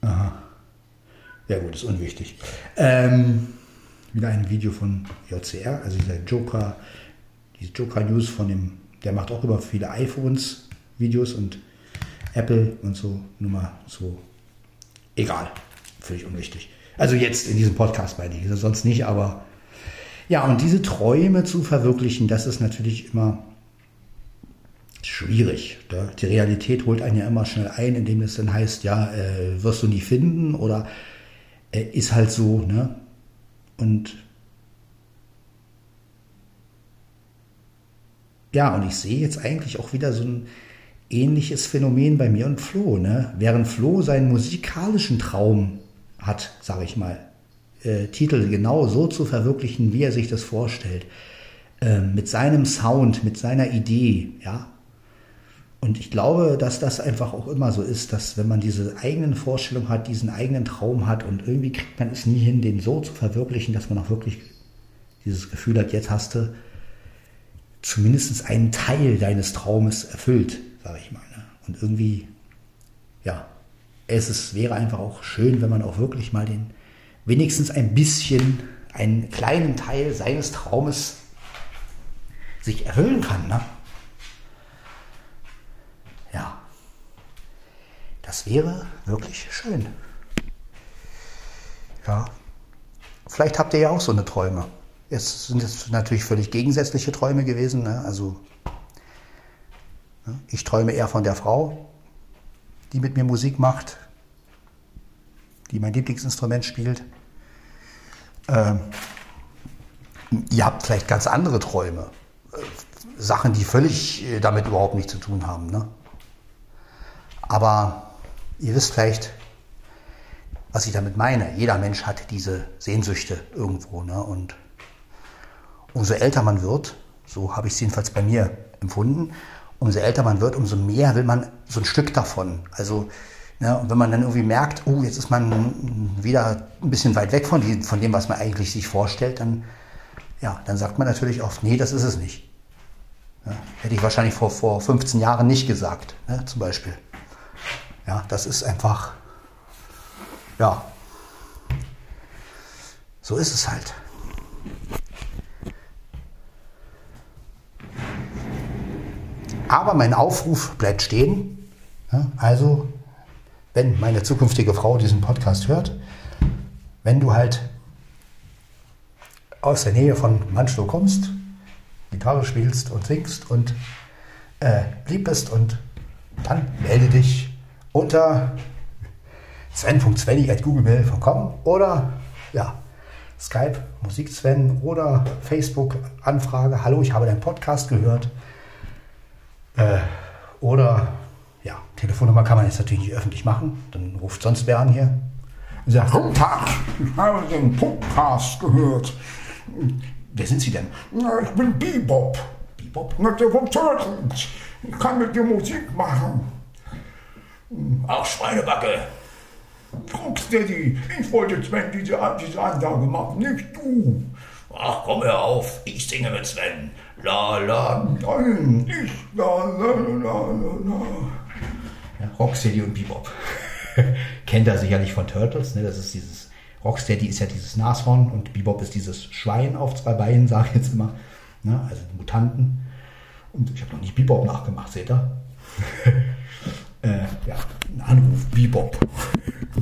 Aha. Ja gut, ist unwichtig. Ähm, wieder ein Video von JCR, also dieser Joker die Joker News von dem, der macht auch über viele iPhones Videos und Apple und so, nur mal so, egal, völlig unwichtig. Also jetzt in diesem Podcast bei dir, sonst nicht, aber ja, und diese Träume zu verwirklichen, das ist natürlich immer schwierig. Die Realität holt einen ja immer schnell ein, indem es dann heißt, ja, äh, wirst du nie finden oder äh, ist halt so, ne? Und ja, und ich sehe jetzt eigentlich auch wieder so ein ähnliches Phänomen bei mir und Flo. Ne? Während Flo seinen musikalischen Traum hat, sage ich mal, äh, Titel genau so zu verwirklichen, wie er sich das vorstellt, äh, mit seinem Sound, mit seiner Idee, ja. Und ich glaube, dass das einfach auch immer so ist, dass wenn man diese eigenen Vorstellungen hat, diesen eigenen Traum hat und irgendwie kriegt man es nie hin, den so zu verwirklichen, dass man auch wirklich dieses Gefühl hat, jetzt hast du zumindest einen Teil deines Traumes erfüllt, sage ich mal. Ne? Und irgendwie, ja, es ist, wäre einfach auch schön, wenn man auch wirklich mal den, wenigstens ein bisschen, einen kleinen Teil seines Traumes sich erfüllen kann. Ne? Das wäre wirklich schön. Ja, vielleicht habt ihr ja auch so eine Träume. Jetzt sind es natürlich völlig gegensätzliche Träume gewesen. Ne? Also ne? ich träume eher von der Frau, die mit mir Musik macht, die mein Lieblingsinstrument spielt. Ähm, ihr habt vielleicht ganz andere Träume. Äh, Sachen, die völlig äh, damit überhaupt nichts zu tun haben. Ne? Aber ihr wisst vielleicht, was ich damit meine. Jeder Mensch hat diese Sehnsüchte irgendwo. Ne? Und umso älter man wird, so habe ich es jedenfalls bei mir empfunden, umso älter man wird, umso mehr will man so ein Stück davon. Also ja, und wenn man dann irgendwie merkt, oh, jetzt ist man wieder ein bisschen weit weg von, die, von dem, was man eigentlich sich vorstellt, dann, ja, dann sagt man natürlich oft, nee, das ist es nicht. Ja, hätte ich wahrscheinlich vor, vor 15 Jahren nicht gesagt, ne, zum Beispiel. Ja, das ist einfach, ja, so ist es halt. Aber mein Aufruf bleibt stehen. Also, wenn meine zukünftige Frau diesen Podcast hört, wenn du halt aus der Nähe von Manchlow kommst, Gitarre spielst und singst und äh, lieb bist und dann melde dich unter sven.svenny.googlemail.com oder ja, Skype, Musik Sven oder Facebook Anfrage. Hallo, ich habe deinen Podcast gehört. Äh, oder ja, Telefonnummer kann man jetzt natürlich nicht öffentlich machen. Dann ruft sonst wer an hier. Und sagt, guten Tag, ich habe den Podcast gehört. Wer sind Sie denn? Na, ich bin Bebop. Bebop? Na, der vom Turtles. Ich kann mit dir Musik machen. Auch Schweinebacke. Rocksteady, ich wollte Sven diese, diese Ansage machen, nicht du. Ach, komm hör auf. Ich singe mit Sven. La, la. Nein, ich, la, la, la, la, la. Ja, Rocksteady und Bebop. <laughs> Kennt er sicherlich von Turtles, ne? Das ist dieses. Rocksteady ist ja dieses Nashorn und Bebop ist dieses Schwein auf zwei Beinen, <laughs> sage ich jetzt immer. Ne? Also Mutanten. Und ich habe noch nicht Bebop nachgemacht, seht ihr? <laughs> äh, ja, ein Anruf, Bebop.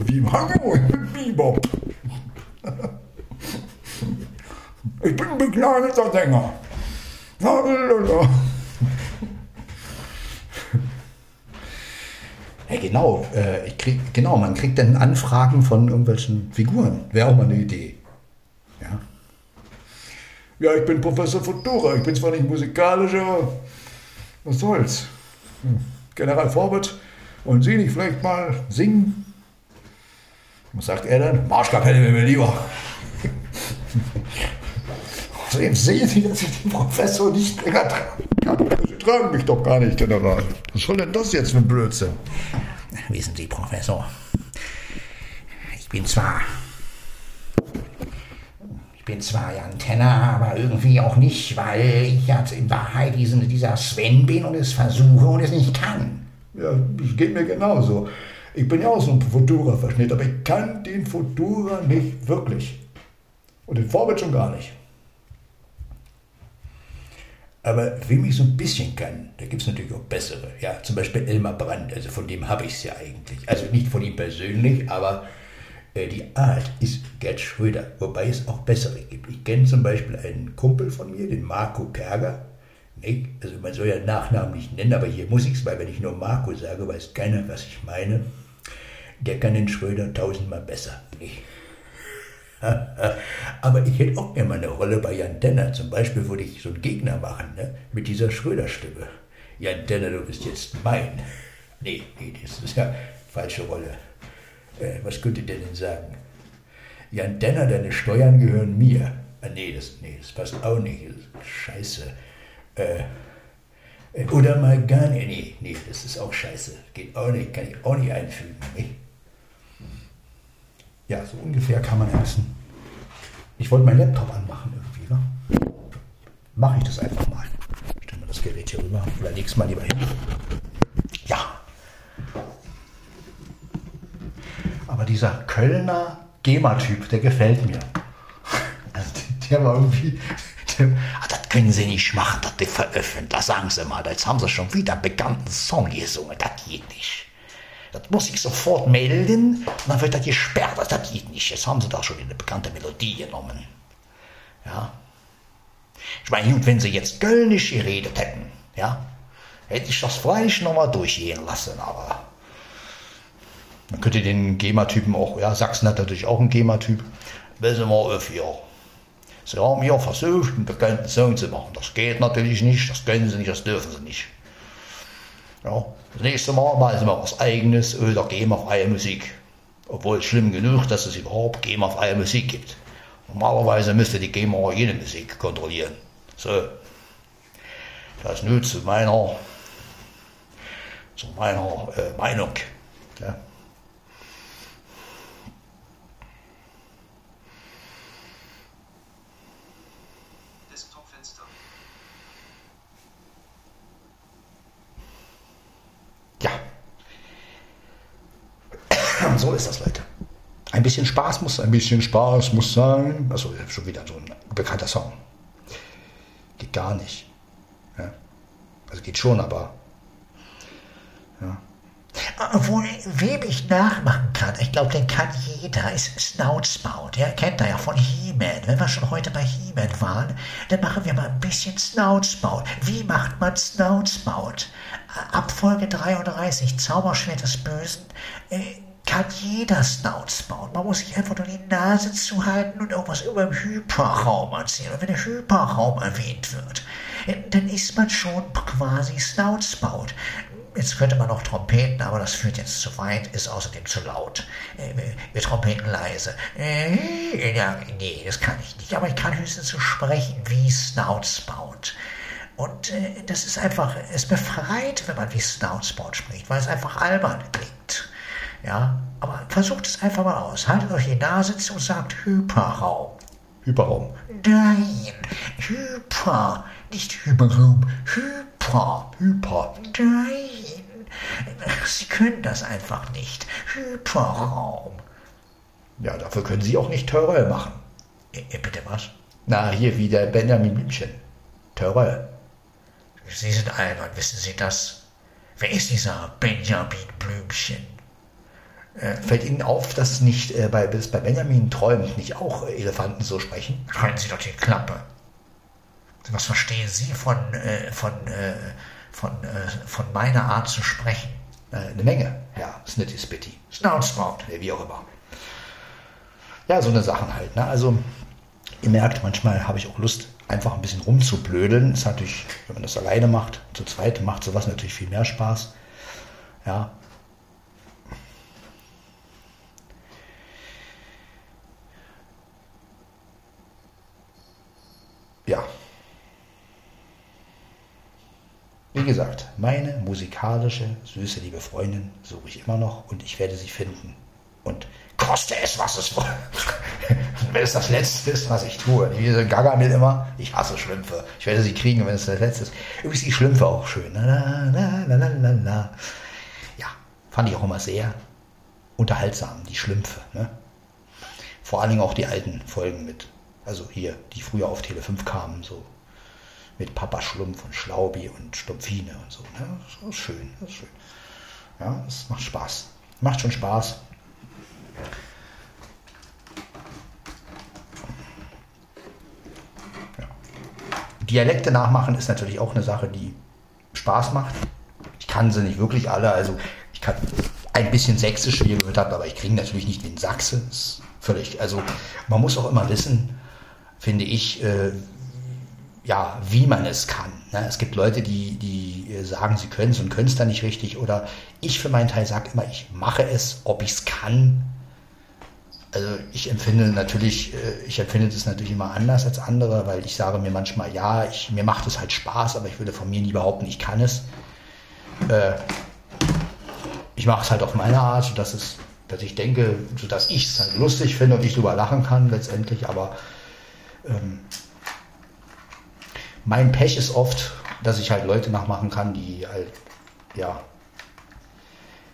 Wie, hallo, ich bin Bebop. Ich bin ein begnadeter Sänger. La, la, la. Ja, genau. Äh, ich krieg, genau, man kriegt dann Anfragen von irgendwelchen Figuren. Wäre auch mal eine Idee. Ja. Ja, ich bin Professor Futura. Ich bin zwar nicht musikalisch, aber was soll's. Hm. General Forbett, wollen Sie nicht vielleicht mal singen? Was sagt er dann? Marschkapelle wäre mir lieber. Außerdem <laughs> sehen Sie, dass ich den Professor nicht länger tragen kann. Sie tragen mich doch gar nicht, General. Was soll denn das jetzt für ein Blödsinn? Wissen Sie, Professor, ich bin zwar. Ich bin zwar ja ein Tenor, aber irgendwie auch nicht, weil ich jetzt in Wahrheit diesen, dieser Sven bin und es versuche und es nicht kann. Ja, es geht mir genauso. Ich bin ja auch so ein Futura-Verschnitt, aber ich kann den Futura nicht wirklich. Und den Vorbild schon gar nicht. Aber wem ich so ein bisschen kann, da gibt es natürlich auch bessere. Ja, zum Beispiel Elmar Brandt, also von dem habe ich es ja eigentlich. Also nicht von ihm persönlich, aber äh, die Art ist Gerd Schröder, wobei es auch bessere gibt. Ich kenne zum Beispiel einen Kumpel von mir, den Marco Kerger. Nee, also man soll ja Nachnamen nicht nennen, aber hier muss ich es, weil wenn ich nur Marco sage, weiß keiner, was ich meine. Der kann den Schröder tausendmal besser. Nee. <laughs> Aber ich hätte auch gerne mal eine Rolle bei Jan Denner. Zum Beispiel würde ich so einen Gegner machen, ne? mit dieser Schröder-Stimme. Jan Denner, du bist jetzt mein. Nee, nee, das ist ja falsche Rolle. Äh, was könnt ihr denn sagen? Jan Denner, deine Steuern gehören mir. Ah, nee, das, nee, das passt auch nicht. Scheiße. Äh, äh, oder mal gar nicht. Nee, nee, das ist auch scheiße. Geht auch nicht, kann ich auch nicht einfügen. Nee. Ja, so ungefähr kann man essen. Ich wollte meinen Laptop anmachen irgendwie, ne? Mache ich das einfach mal. Stellen wir das Gerät hier rüber. Oder leg's mal lieber hin. Ja. Aber dieser Kölner GEMA-Typ, der gefällt mir. <laughs> Also, der war irgendwie. Der, ah, das können sie nicht machen, das die veröffentlichen. Das sagen sie mal. Jetzt haben sie schon wieder einen bekannten Song gesungen. Das geht nicht. Das muss ich sofort melden und dann wird das gesperrt. Das geht nicht. Jetzt haben sie da schon eine bekannte Melodie genommen. Ja. Ich meine, gut, wenn sie jetzt Kölnisch geredet hätten, ja, hätte ich das vielleicht nochmal durchgehen lassen, aber dann könnt ihr den GEMA-Typen auch, ja, Sachsen hat natürlich auch einen GEMA-Typ. Wir auf hier. Sie haben ja versucht, einen bekannten zu machen. Das geht natürlich nicht, das können sie nicht, das dürfen sie nicht. Ja, das nächste Mal machen sie mal was Eigenes oder gehen auf freie Musik. Obwohl es schlimm genug, dass es überhaupt GEMA freie Musik gibt. Normalerweise müsste die GEMA jede Musik kontrollieren. So. Das nur zu meiner, zu meiner äh, Meinung. Ja. Desktop-Fenster. Ja. Und so ist das, Leute. Ein bisschen Spaß muss, ein bisschen Spaß muss sein. Also schon wieder so ein bekannter Song. Geht gar nicht. Ja. Also geht schon, aber. Ja. Obwohl, wem ich nachmachen kann, ich glaube, den kann jeder, ist Snoutspout. Ja, kennt er ja von He-Man. Wenn wir schon heute bei He-Man waren, dann machen wir mal ein bisschen Snoutspout. Wie macht man Snoutspout? Ab Folge 33, Zauberschwert des Bösen, äh, kann jeder Snoutspout. Man muss sich einfach nur die Nase zuhalten und irgendwas über den Hyperraum erzählen. Und wenn der Hyperraum erwähnt wird, dann ist man schon quasi Snoutspout Jetzt könnte man noch trompeten, aber das führt jetzt zu weit, ist außerdem zu laut. Äh, wir trompeten leise. Äh, ja, nee, das kann ich nicht. Aber ich kann höchstens so sprechen wie Snoutspout. Und äh, das ist einfach, es befreit, wenn man wie Snoutspout spricht, weil es einfach albern klingt. Ja, aber versucht es einfach mal aus. Haltet euch die Nase zu und sagt Hyperraum. Hyperraum. Nein, Hyper, nicht Hyperraum, Hyper. Hyper. Nein, Sie können das einfach nicht. Hyperraum. Ja, dafür können Sie auch nicht Töröll machen. Äh, äh, bitte was? Na, hier wie der Benjamin Blümchen. Töröll. Sie sind albern, wissen Sie das? Wer ist dieser Benjamin Blümchen? Fällt Ihnen auf, dass nicht äh, bei, dass bei Benjamin träumt nicht auch äh, Elefanten so sprechen? Halten Sie doch die Klappe. Was verstehen Sie von, äh, von, äh, von, äh, von meiner Art zu sprechen? Äh, eine Menge. Ja, Snitty Spitty. Snoutspout. Nee, wie auch immer. Ja, so eine Sachen halt. Ne? Also, ihr merkt, manchmal habe ich auch Lust, einfach ein bisschen rumzublödeln. Ist natürlich, wenn man das alleine macht, zu zweit macht sowas natürlich viel mehr Spaß. Ja. Ja. Wie gesagt, meine musikalische, süße, liebe Freundin suche ich immer noch und ich werde sie finden. Und koste es, was es wolle. <laughs> wenn es das Letzte ist, was ich tue. Wie so Gagamil immer, ich hasse Schlümpfe. Ich werde sie kriegen, wenn es das Letzte ist. Übrigens die Schlümpfe auch schön. La, la, la. Ja, fand ich auch immer sehr unterhaltsam, die Schlümpfe. Ne? Vor allen Dingen auch die alten Folgen mit, also hier, die früher auf Tele 5 kamen, so mit Papa Schlumpf und Schlaubi und Stumpfine und so. Ne? Das ist schön, das ist schön. Ja, es macht Spaß. Macht schon Spaß. Ja. Dialekte nachmachen ist natürlich auch eine Sache, die Spaß macht. Ich kann sie nicht wirklich alle, also ich kann ein bisschen Sächsisch, wie ihr gehört habt, aber ich kriege natürlich nicht den Sachse. Das ist völlig, also man muss auch immer wissen, finde ich, äh, ja, wie man es kann. Ne? Es gibt Leute, die, die äh, sagen, sie können es und können es dann nicht richtig. Oder ich für meinen Teil sage immer, ich mache es, ob ich es kann. Also ich empfinde natürlich, äh, ich empfinde das natürlich immer anders als andere, weil ich sage mir manchmal, ja, ich, mir macht es halt Spaß, aber ich würde von mir nie behaupten, ich kann es. Äh, ich mache es halt auf meine Art, sodass es, dass ich denke, sodass ich es halt lustig finde und ich drüber lachen kann letztendlich, aber ähm, mein Pech ist oft, dass ich halt Leute nachmachen kann, die halt, ja,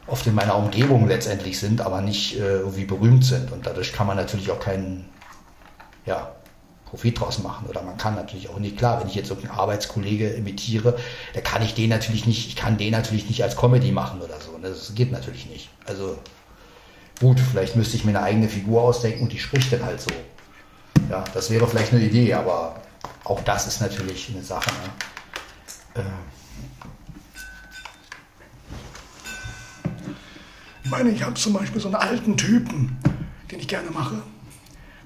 oft in meiner Umgebung letztendlich sind, aber nicht äh, irgendwie berühmt sind. Und dadurch kann man natürlich auch keinen, ja, Profit draus machen. Oder man kann natürlich auch nicht, klar, wenn ich jetzt irgendeinen Arbeitskollege imitiere, da kann ich den natürlich nicht, ich kann den natürlich nicht als Comedy machen oder so. Das geht natürlich nicht. Also gut, vielleicht müsste ich mir eine eigene Figur ausdenken und die spricht dann halt so. Ja, das wäre vielleicht eine Idee, aber auch das ist natürlich eine Sache. Ne? Äh, Ich meine, ich habe zum Beispiel so einen alten Typen, den ich gerne mache.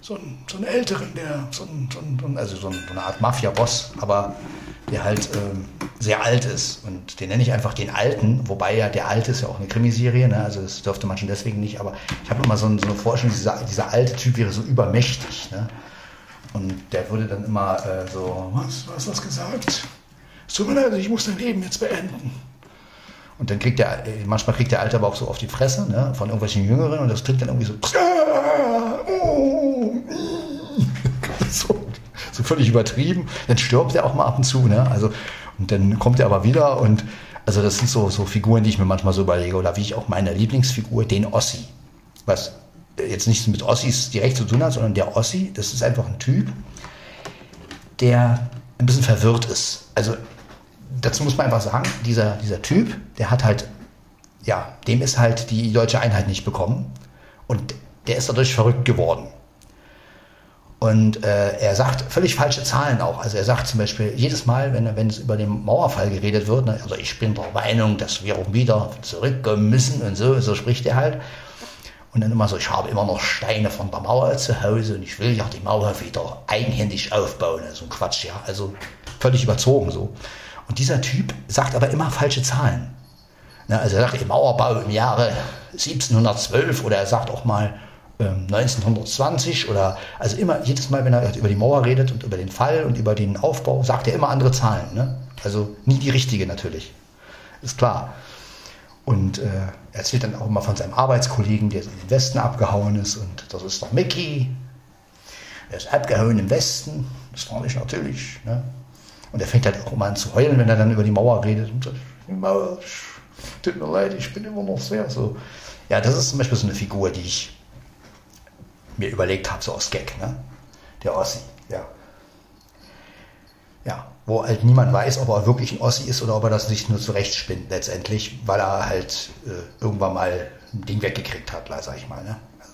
So einen, so einen älteren, der so ein, so ein, so ein also so, ein, so eine Art Mafia-Boss, aber der halt ähm, sehr alt ist. Und den nenne ich einfach den Alten, wobei ja der Alte ist ja auch eine Krimiserie, ne? also das dürfte man schon deswegen nicht, aber ich habe immer so, so eine Vorstellung, dieser, dieser alte Typ wäre so übermächtig. Ne? Und der würde dann immer äh, so, Was? Du hast was gesagt? Es tut mir leid, ich muss dein Leben jetzt beenden. und dann kriegt der, äh, manchmal kriegt der Alte aber auch so auf die Fresse ne? von irgendwelchen Jüngeren und das klingt dann irgendwie so, oh, <laughs> so, so völlig übertrieben. Dann stirbt er auch mal ab und zu, ne? Also, und dann kommt er aber wieder und also das sind so, so Figuren, die ich mir manchmal so überlege. Oder wie ich auch meine Lieblingsfigur, den Ossi. Was jetzt nichts mit Ossis direkt zu tun hat, sondern der Ossi, das ist einfach ein Typ, der ein bisschen verwirrt ist. Also dazu muss man einfach sagen, dieser, dieser Typ, der hat halt, ja, dem ist halt die deutsche Einheit nicht bekommen. Und der ist dadurch verrückt geworden. Und äh, er sagt völlig falsche Zahlen auch. Also er sagt zum Beispiel jedes Mal, wenn, wenn es über den Mauerfall geredet wird, ne, also ich bin der Meinung, dass wir wieder zurückkommen müssen und so, so spricht er halt. Und dann immer so, ich habe immer noch Steine von der Mauer zu Hause und ich will ja die Mauer wieder eigenhändig aufbauen. So ein Quatsch, ja. Also völlig überzogen so. Und dieser Typ sagt aber immer falsche Zahlen. Ne, also er sagt im Mauerbau im Jahre 1712 oder er sagt auch mal ähm, 1920 oder also immer jedes Mal, wenn er über die Mauer redet und über den Fall und über den Aufbau, sagt er immer andere Zahlen. Ne? Also nie die richtige natürlich. Ist klar. Und äh, er erzählt dann auch immer von seinem Arbeitskollegen, der in den Westen abgehauen ist. Und das ist doch Mickey. Er ist abgehauen im Westen. Das fand ich natürlich. Ne? Und er fängt halt auch immer an zu heulen, wenn er dann über die Mauer redet. Und sagt, die Mauer, tut mir leid, ich bin immer noch sehr so. Ja, das ist zum Beispiel so eine Figur, die ich mir überlegt habe, so aus Gag. Ne? Der Ossi, ja. Ja, wo halt niemand weiß, ob er wirklich ein Ossi ist oder ob er das sich nur zurechtspinnt letztendlich, weil er halt äh, irgendwann mal ein Ding weggekriegt hat, sag ich mal. Ne? Also,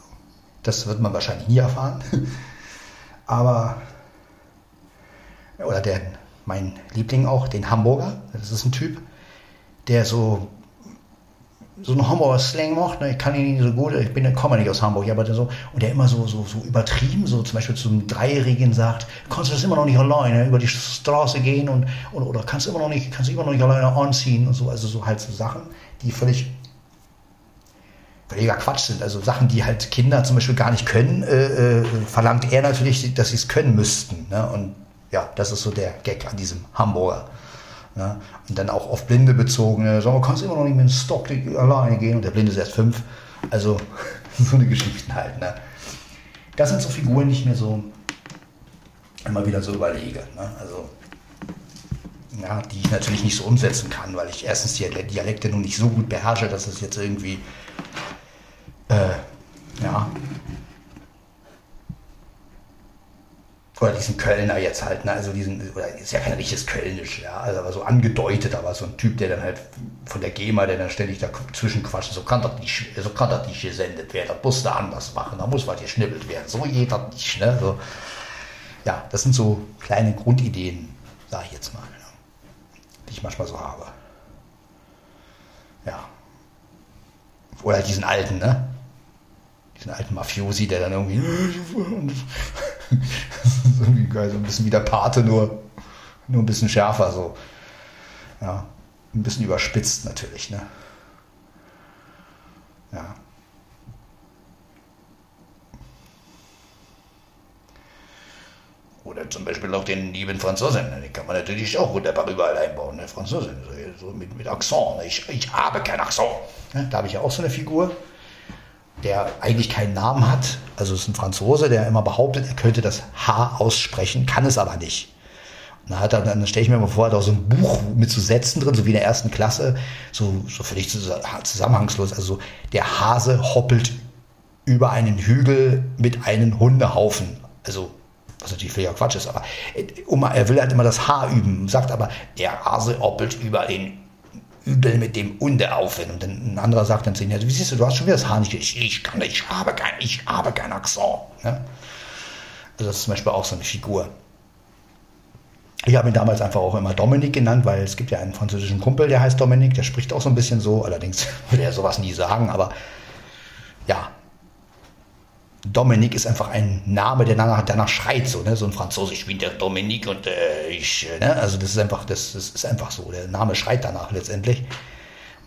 das wird man wahrscheinlich nie erfahren. <laughs> Aber, oder der, mein Liebling auch, den Hamburger, das ist ein Typ, der so so einen Hamburger Slang macht, ne? ich kann ihn nicht so gut, ich bin, komme nicht aus Hamburg, aber der so, und der immer so, so, so übertrieben, so zum Beispiel zum Dreijährigen sagt, kannst du das immer noch nicht alleine über die Straße gehen und, und oder kannst du immer noch nicht, kannst du immer noch nicht alleine anziehen und so, also so halt so Sachen, die völlig völliger Quatsch sind, also Sachen, die halt Kinder zum Beispiel gar nicht können, äh, äh, verlangt er natürlich, dass sie es können müssten, ne? und ja, das ist so der Gag an diesem Hamburger. Ja, und dann auch auf Blinde bezogen. Ne? So, man kannst immer noch nicht mit dem Stock alleine gehen und der Blinde ist erst fünf. Also <laughs> so eine Geschichte halt. Ne? Das sind so Figuren, die ich mir so immer wieder so überlege. Ne? Also ja, die ich natürlich nicht so umsetzen kann, weil ich erstens die Dialekte nun nicht so gut beherrsche, dass es jetzt irgendwie äh, ja, oder diesen Kölner jetzt halt, ne? also diesen, oder ist ja kein richtiges Kölnisch, ja, also aber so angedeutet, aber so ein Typ, der dann halt von der GEMA, der dann ständig dazwischen quatscht, so kann das nicht, so kann das nicht gesendet werden, das muss da anders machen, da muss was geschnibbelt werden, so geht das nicht, ne, so. Ja, das sind so kleine Grundideen, sage ich jetzt mal, ne? die ich manchmal so habe. Ja. Oder diesen alten, ne? Diesen alten Mafiosi, der dann irgendwie <laughs> irgendwie geil, so ein bisschen wie der Pate, nur, nur ein bisschen schärfer, so. Ja, ein bisschen überspitzt natürlich, ne? Ja. Oder zum Beispiel auch den lieben Franzosen, ne? den kann man natürlich auch wunderbar überall einbauen, ne? Franzosen, so, so mit, mit Akzent. Ne? Ich, ich habe kein Akzent. Ne? Da habe ich ja auch so eine Figur der eigentlich keinen Namen hat. Also es ist ein Franzose, der immer behauptet, er könnte das H aussprechen, kann es aber nicht. Und dann, dann stelle ich mir mal vor, hat auch so ein Buch mit so Sätzen drin, so wie in der ersten Klasse, so, so völlig zusammenhangslos. Also der Hase hoppelt über einen Hügel mit einem Hundehaufen. Also, was natürlich völliger Quatsch ist, aber er will halt immer das H üben, sagt aber, der Hase hoppelt über den übel mit dem Unde aufhören. Und dann ein anderer sagt dann zu ihm, ja, wie siehst du, du hast schon wieder das Haar nicht, ich, ich kann ich habe kein, ich habe kein Akzent. Ne? Also das ist zum Beispiel auch so eine Figur. Ich habe ihn damals einfach auch immer Dominik genannt, weil es gibt ja einen französischen Kumpel, der heißt Dominik, der spricht auch so ein bisschen so, allerdings <laughs> würde er sowas nie sagen, aber ja, Dominik ist einfach ein Name, der danach, danach schreit, so, ne? so ein Französisch wie der Dominik und äh, ich, ne? also das ist einfach, das, das, ist einfach so, der Name schreit danach letztendlich,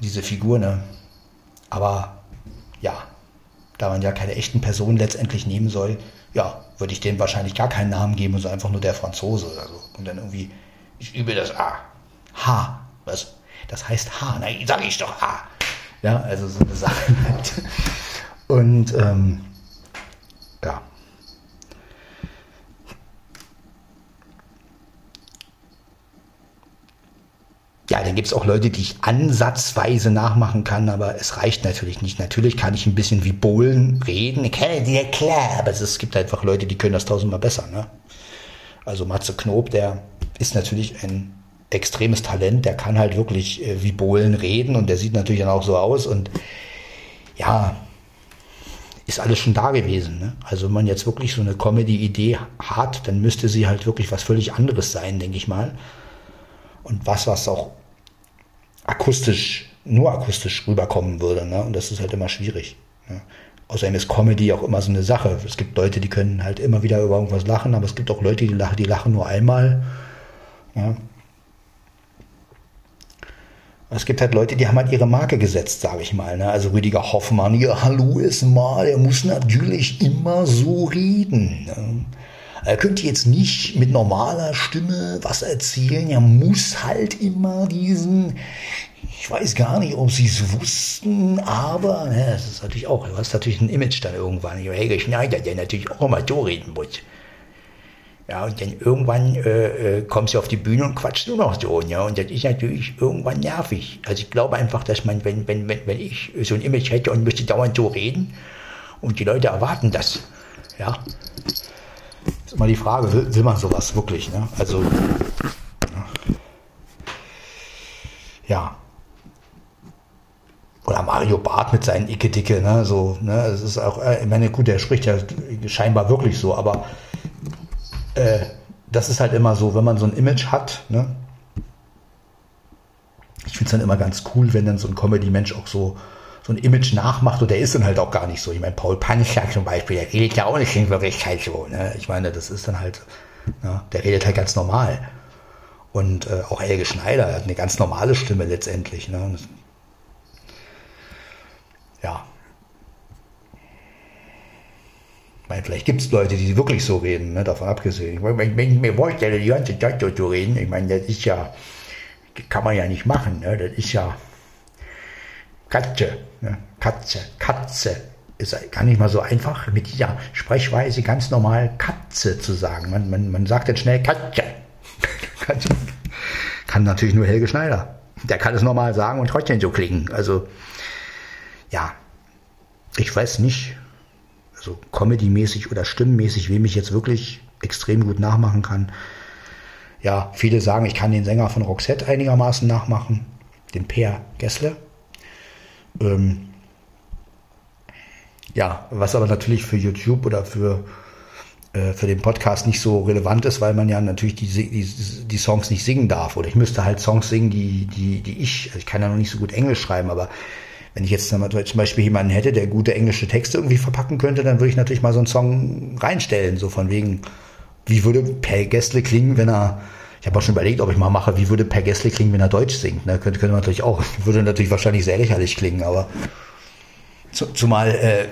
diese Figur, ne? aber ja, da man ja keine echten Personen letztendlich nehmen soll, ja, würde ich denen wahrscheinlich gar keinen Namen geben, sondern einfach nur der Franzose oder so. Und dann irgendwie, ich übe das A. H. Was? Das heißt H. Nein, sage ich doch A. Ja, also so eine Sache halt. <laughs> Und ähm, Ja, dann gibt es auch Leute, die ich ansatzweise nachmachen kann, aber es reicht natürlich nicht. Natürlich kann ich ein bisschen wie Bohlen reden. Ich kenne dir klar, aber es gibt einfach Leute, die können das tausendmal besser. Ne? Also Matze Knob, der ist natürlich ein extremes Talent, der kann halt wirklich äh, wie Bohlen reden und der sieht natürlich dann auch so aus und ja, ist alles schon da gewesen. Ne? Also wenn man jetzt wirklich so eine Comedy-Idee hat, dann müsste sie halt wirklich was völlig anderes sein, denke ich mal. Und was, was auch akustisch, nur akustisch rüberkommen würde. Ne? Und das ist halt immer schwierig. Ne? Außerdem ist Comedy auch immer so eine Sache. Es gibt Leute, die können halt immer wieder über irgendwas lachen, aber es gibt auch Leute, die lachen, die lachen nur einmal. Ja? Es gibt halt Leute, die haben halt ihre Marke gesetzt, sage ich mal. Ne? Also Rüdiger Hoffmann, ja, hallo ist mal, er muss natürlich immer so reden. Ne? Er könnte jetzt nicht mit normaler Stimme was erzählen, er muss halt immer diesen, ich weiß gar nicht, ob sie es wussten, aber ne, das ist natürlich auch, du hast natürlich ein Image dann irgendwann. Helge Schneider, der natürlich auch immer so reden muss. Ja, und dann irgendwann äh, äh, kommst du auf die Bühne und quatschst nur noch so, ja, und das ist natürlich irgendwann nervig. Also ich glaube einfach, dass man, wenn, wenn, wenn, wenn ich so ein Image hätte und müsste dauernd so reden und die Leute erwarten das, ja, ist immer die Frage, will, will man sowas wirklich, ne? Also, ja. Oder Mario Barth mit seinen Icke-Dicke, ne, so, ne, es ist auch, äh, ich meine, gut, der spricht ja scheinbar wirklich so, aber äh, das ist halt immer so, wenn man so ein Image hat, ne? Ich finde es dann immer ganz cool, wenn dann so ein Comedy-Mensch auch so, so ein Image nachmacht und der ist dann halt auch gar nicht so. Ich meine, Paul Panchak zum Beispiel, der redet ja auch nicht in Wirklichkeit so. Ne? Ich meine, das ist dann halt, ne? der redet halt ganz normal. Und äh, auch Helge Schneider hat eine ganz normale Stimme letztendlich. Ne? Ja, Ich meine, vielleicht gibt es Leute, die wirklich so reden, ne, davon abgesehen. Ich meine, wenn ich mir vorstelle, die ganze Zeit so zu reden, ich meine, das ist ja, das kann man ja nicht machen, ne? das ist ja Katze, ne? Katze, Katze. Ist gar nicht mal so einfach, mit dieser Sprechweise ganz normal Katze zu sagen. Man, man, man sagt jetzt schnell Katze. <laughs> kann natürlich nur Helge Schneider. Der kann es normal sagen und trotzdem so klingen. Also, ja, ich weiß nicht, so Comedy-mäßig oder stimmenmäßig, wem ich jetzt wirklich extrem gut nachmachen kann. Ja, viele sagen, ich kann den Sänger von Roxette einigermaßen nachmachen, den Per Gessle. Ähm, ja, was aber natürlich für YouTube oder für, äh, für den Podcast nicht so relevant ist, weil man ja natürlich die, die, die Songs nicht singen darf. Oder ich müsste halt Songs singen, die, die, die ich, also ich kann ja noch nicht so gut Englisch schreiben, aber wenn ich jetzt zum Beispiel jemanden hätte, der gute englische Texte irgendwie verpacken könnte, dann würde ich natürlich mal so einen Song reinstellen, so von wegen, wie würde Per Gessle klingen, wenn er, ich habe auch schon überlegt, ob ich mal mache, wie würde Per Gessle klingen, wenn er Deutsch singt. Ne? Könnte, könnte man natürlich auch, <laughs> würde natürlich wahrscheinlich sehr lächerlich klingen, aber zumal, äh,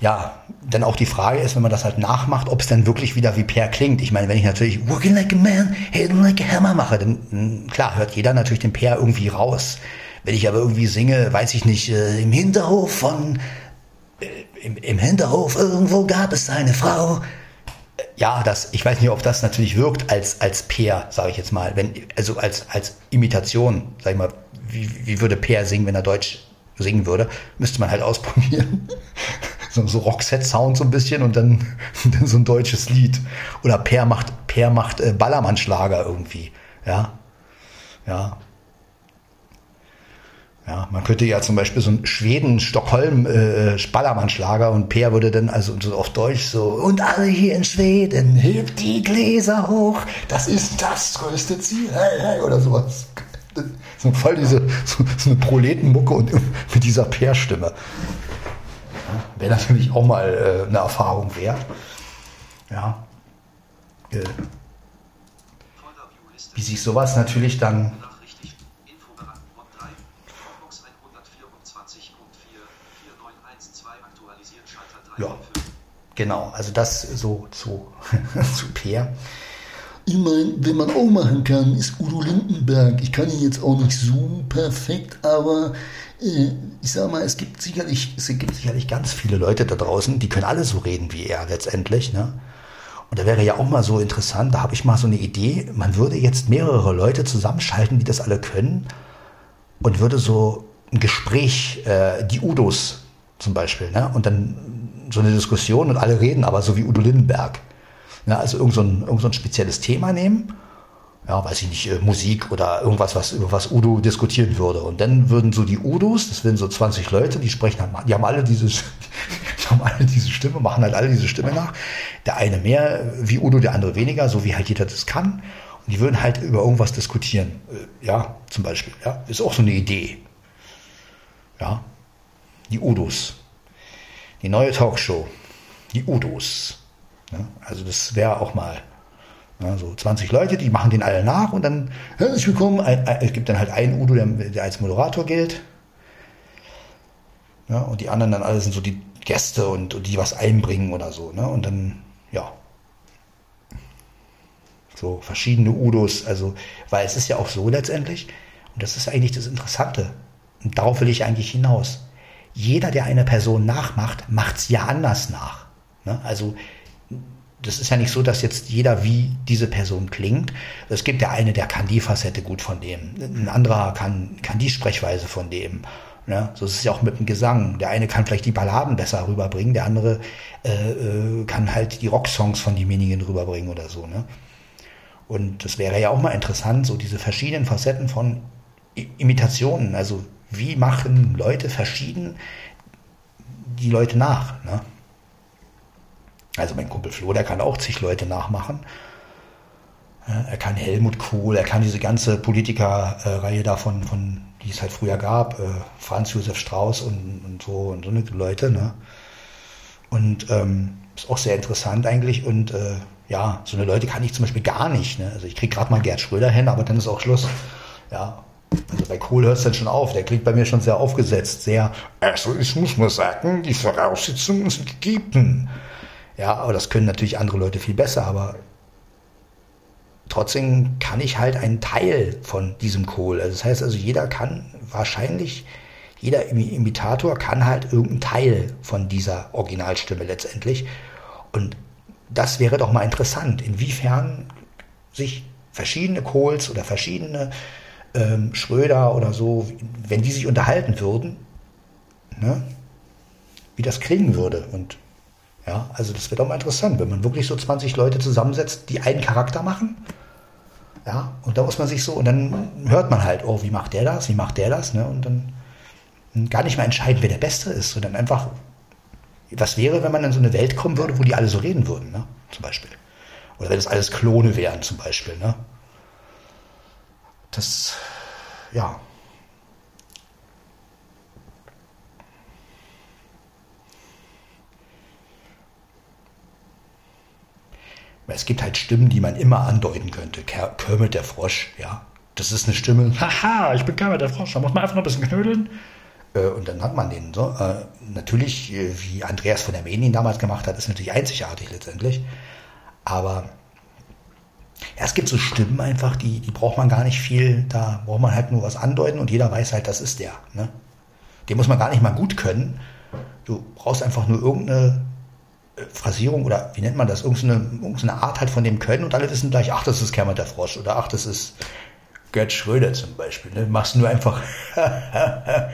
ja, dann auch die Frage ist, wenn man das halt nachmacht, ob es dann wirklich wieder wie Per klingt. Ich meine, wenn ich natürlich Working like a man, hitting like a hammer mache, dann klar, hört jeder natürlich den Per irgendwie raus. Wenn ich aber irgendwie singe, weiß ich nicht, äh, im Hinterhof von, äh, im, im, Hinterhof irgendwo gab es eine Frau. Ja, das, ich weiß nicht, ob das natürlich wirkt als, als Peer, sage ich jetzt mal. Wenn, also als, als Imitation, sag ich mal, wie, wie würde Peer singen, wenn er Deutsch singen würde? Müsste man halt ausprobieren. <laughs> so, so Roxette-Sound so ein bisschen und dann, <laughs> dann so ein deutsches Lied. Oder Peer macht, Peer macht äh, Ballermann-Schlager irgendwie. Ja. Ja. Ja, man könnte ja zum Beispiel so ein Schweden-Stockholm äh, und Peer würde dann also so auf Deutsch so und alle hier in Schweden hebt die Gläser hoch, das ist das größte Ziel oder sowas. So voll diese so, so eine Proletenmucke und <laughs> mit dieser Peer-Stimme. Ja, Wäre natürlich auch mal äh, eine Erfahrung wert. Ja. Äh, wie sich sowas natürlich dann Ja, genau. Also das so zu, <laughs> zu Peer. Ich meine, wenn man auch machen kann, ist Udo Lindenberg. Ich kann ihn jetzt auch nicht so perfekt, aber äh, ich sag mal, es gibt sicherlich, es gibt sicherlich ganz viele Leute da draußen, die können alle so reden wie er letztendlich. Ne? Und da wäre ja auch mal so interessant, da habe ich mal so eine Idee, man würde jetzt mehrere Leute zusammenschalten, die das alle können und würde so ein Gespräch, äh, die Udos zum Beispiel, ne? und dann so eine Diskussion und alle reden aber so wie Udo Lindenberg. Ja, also irgend so, ein, irgend so ein spezielles Thema nehmen, ja, weiß ich nicht, äh, Musik oder irgendwas, was, über was Udo diskutieren würde. Und dann würden so die Udos, das wären so 20 Leute, die sprechen, die haben alle diese, <laughs> die haben alle diese Stimme, machen halt alle diese Stimme nach. Der eine mehr wie Udo, der andere weniger, so wie halt jeder das kann. Und die würden halt über irgendwas diskutieren. Äh, ja, zum Beispiel. Ja, ist auch so eine Idee. Ja, die Udos die neue Talkshow, die Udos. Ja, also das wäre auch mal Ja, so 20 Leute, die machen den alle nach und dann herzlich willkommen. Ein, ein, es gibt dann halt einen Udo, der, der als Moderator gilt. Ja, und die anderen dann alle sind so die Gäste und, und die was einbringen oder so. Ne? Und dann, ja. So verschiedene Udos. Also, weil es ist ja auch so letztendlich, und das ist eigentlich das Interessante. Und darauf will ich eigentlich hinaus. Jeder, der eine Person nachmacht, macht es ja anders nach. Ne? Also das ist ja nicht so, dass jetzt jeder wie diese Person klingt. Es gibt der eine, der kann die Facette gut von dem. Ein anderer kann, kann die Sprechweise von dem. Ne? So ist es ja auch mit dem Gesang. Der eine kann vielleicht die Balladen besser rüberbringen, der andere äh, äh, kann halt die Rocksongs von demjenigen rüberbringen oder so. Ne? Und das wäre ja auch mal interessant, so diese verschiedenen Facetten von I Imitationen. Also wie machen Leute verschieden die Leute nach? Ne? Also mein Kumpel Flo, der kann auch zig Leute nachmachen. Er kann Helmut Kohl, er kann diese ganze Politikerreihe davon, von, die es halt früher gab, äh, Franz Josef Strauß und, und so und so eine Leute. Ne? Und ähm, ist auch sehr interessant eigentlich. Und äh, ja, so eine Leute kann ich zum Beispiel gar nicht. Ne? Also ich kriege gerade mal Gerd Schröder hin, aber dann ist auch Schluss. Ja, also bei Kohl hört es dann schon auf. Der klingt bei mir schon sehr aufgesetzt, sehr. Also ich muss mal sagen, die Voraussetzungen sind gegeben. Ja, aber das können natürlich andere Leute viel besser, aber trotzdem kann ich halt einen Teil von diesem Kohl. Also das heißt also, jeder kann wahrscheinlich, jeder Imitator kann halt irgendeinen Teil von dieser Originalstimme letztendlich. Und das wäre doch mal interessant, inwiefern sich verschiedene Kohls oder verschiedene ähm, Schröder oder so, wenn die sich unterhalten würden, ne, wie das klingen würde. Und ja, also das wird auch mal interessant, wenn man wirklich so 20 Leute zusammensetzt, die einen Charakter machen. Ja, und da muss man sich so, und dann hört man halt, oh, wie macht der das, wie macht der das, ne? Und dann gar nicht mehr entscheiden, wer der Beste ist, sondern einfach, was wäre, wenn man in so eine Welt kommen würde, wo die alle so reden würden, ne? Zum Beispiel. Oder wenn das alles Klone wären, zum Beispiel, ne? Das, ja, Es gibt halt Stimmen, die man immer andeuten könnte. Kermit der Frosch, ja. Das ist eine Stimme. <laughs> Haha, ich bin Kermit der Frosch. Da muss man einfach noch ein bisschen knödeln. Äh, und dann hat man den so. Äh, natürlich, äh, wie Andreas von der Menin damals gemacht hat, ist natürlich einzigartig letztendlich. Aber ja, es gibt so Stimmen einfach, die, die braucht man gar nicht viel. Da braucht man halt nur was andeuten und jeder weiß halt, das ist der. Ne? Den muss man gar nicht mal gut können. Du brauchst einfach nur irgendeine Phrasierung oder wie nennt man das, irgendeine, irgendeine Art halt von dem Können und alle wissen gleich, ach, das ist Kermit der Frosch oder ach, das ist Gerd Schröder zum Beispiel. Ne? Machst nur einfach. <laughs>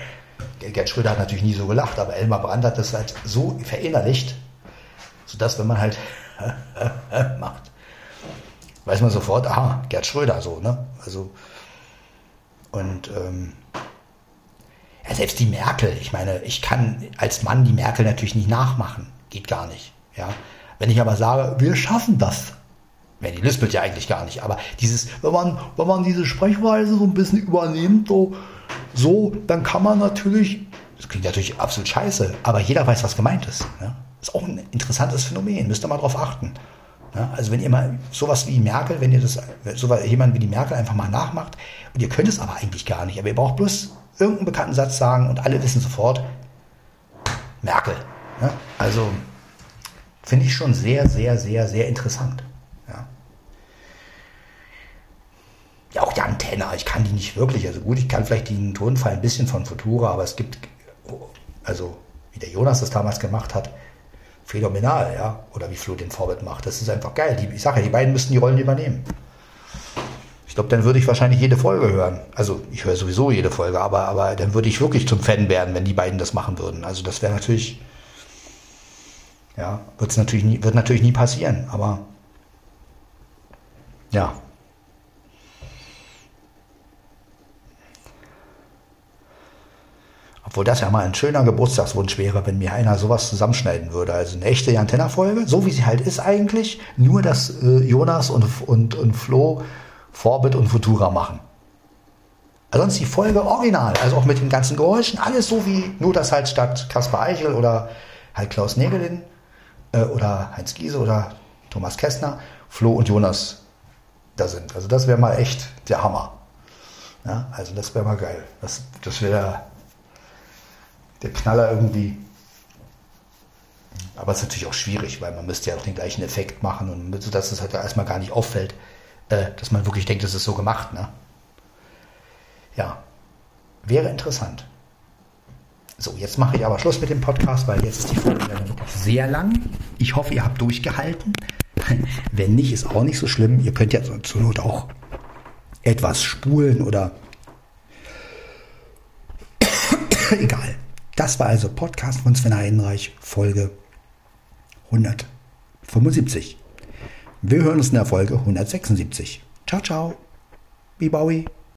Gerd Schröder hat natürlich nie so gelacht, aber Elmar Brandt hat das halt so verinnerlicht, sodass, wenn man halt <laughs> macht, weiß man sofort, aha, Gerd Schröder so, ne? Also, und ähm, ja, selbst die Merkel, ich meine, ich kann als Mann die Merkel natürlich nicht nachmachen. Geht gar nicht. Ja? Wenn ich aber sage, wir schaffen das, wenn die lispelt ja eigentlich gar nicht, aber dieses, wenn man, wenn man diese Sprechweise so ein bisschen übernimmt, so, so, dann kann man natürlich, das klingt natürlich absolut scheiße, aber jeder weiß, was gemeint ist. Ja? Ist auch ein interessantes Phänomen, müsst ihr mal drauf achten. Ja? Also wenn ihr mal sowas wie Merkel, wenn ihr das, so jemand wie die Merkel einfach mal nachmacht, und ihr könnt es aber eigentlich gar nicht, aber ihr braucht bloß irgendeinen bekannten Satz sagen und alle wissen sofort, Merkel. Ja? Also finde ich schon sehr, sehr, sehr, sehr interessant. Ja. ja, auch die Antenne, ich kann die nicht wirklich. Also gut, ich kann vielleicht den Tonfall ein bisschen von Futura, aber es gibt, also wie der Jonas das damals gemacht hat, phänomenal, ja. Oder wie Flo den Vorbild macht. Das ist einfach geil. Die, ich sage ja, die beiden müssten die Rollen übernehmen. Ich glaube, dann würde ich wahrscheinlich jede Folge hören. Also ich höre sowieso jede Folge, aber, aber dann würde ich wirklich zum Fan werden, wenn die beiden das machen würden. Also das wäre natürlich ja, wird's natürlich nie, wird natürlich nie passieren, aber ja. Obwohl das ja mal ein schöner Geburtstagswunsch wäre, wenn mir einer sowas zusammenschneiden würde. Also eine echte Antenna-Folge, so wie sie halt ist eigentlich, nur dass äh, Jonas und, und, und Flo Vorbit und Futura machen. Also sonst die Folge original, also auch mit den ganzen Geräuschen, alles so wie, nur dass halt statt Kaspar Eichel oder halt Klaus Nägelin äh, oder Heinz Giese oder Thomas Kästner, Flo und Jonas da sind. Also das wäre mal echt der Hammer. Ja, also das wäre mal geil. Das, das wäre der Knaller irgendwie. Aber es ist natürlich auch schwierig, weil man müsste ja auch den gleichen Effekt machen und dass es halt erstmal gar nicht auffällt, äh, dass man wirklich denkt, das ist so gemacht. Ne? Ja, wäre interessant. So, jetzt mache ich aber Schluss mit dem Podcast, weil jetzt ist die Folge wirklich sehr lang. Ich hoffe, ihr habt durchgehalten. <laughs> Wenn nicht, ist auch nicht so schlimm. Ihr könnt ja zur Not auch etwas spulen oder <coughs> egal. Das war also Podcast von Sven Heidenreich, Folge 175. Wir hören uns in der Folge 176. Ciao, ciao. Bowie.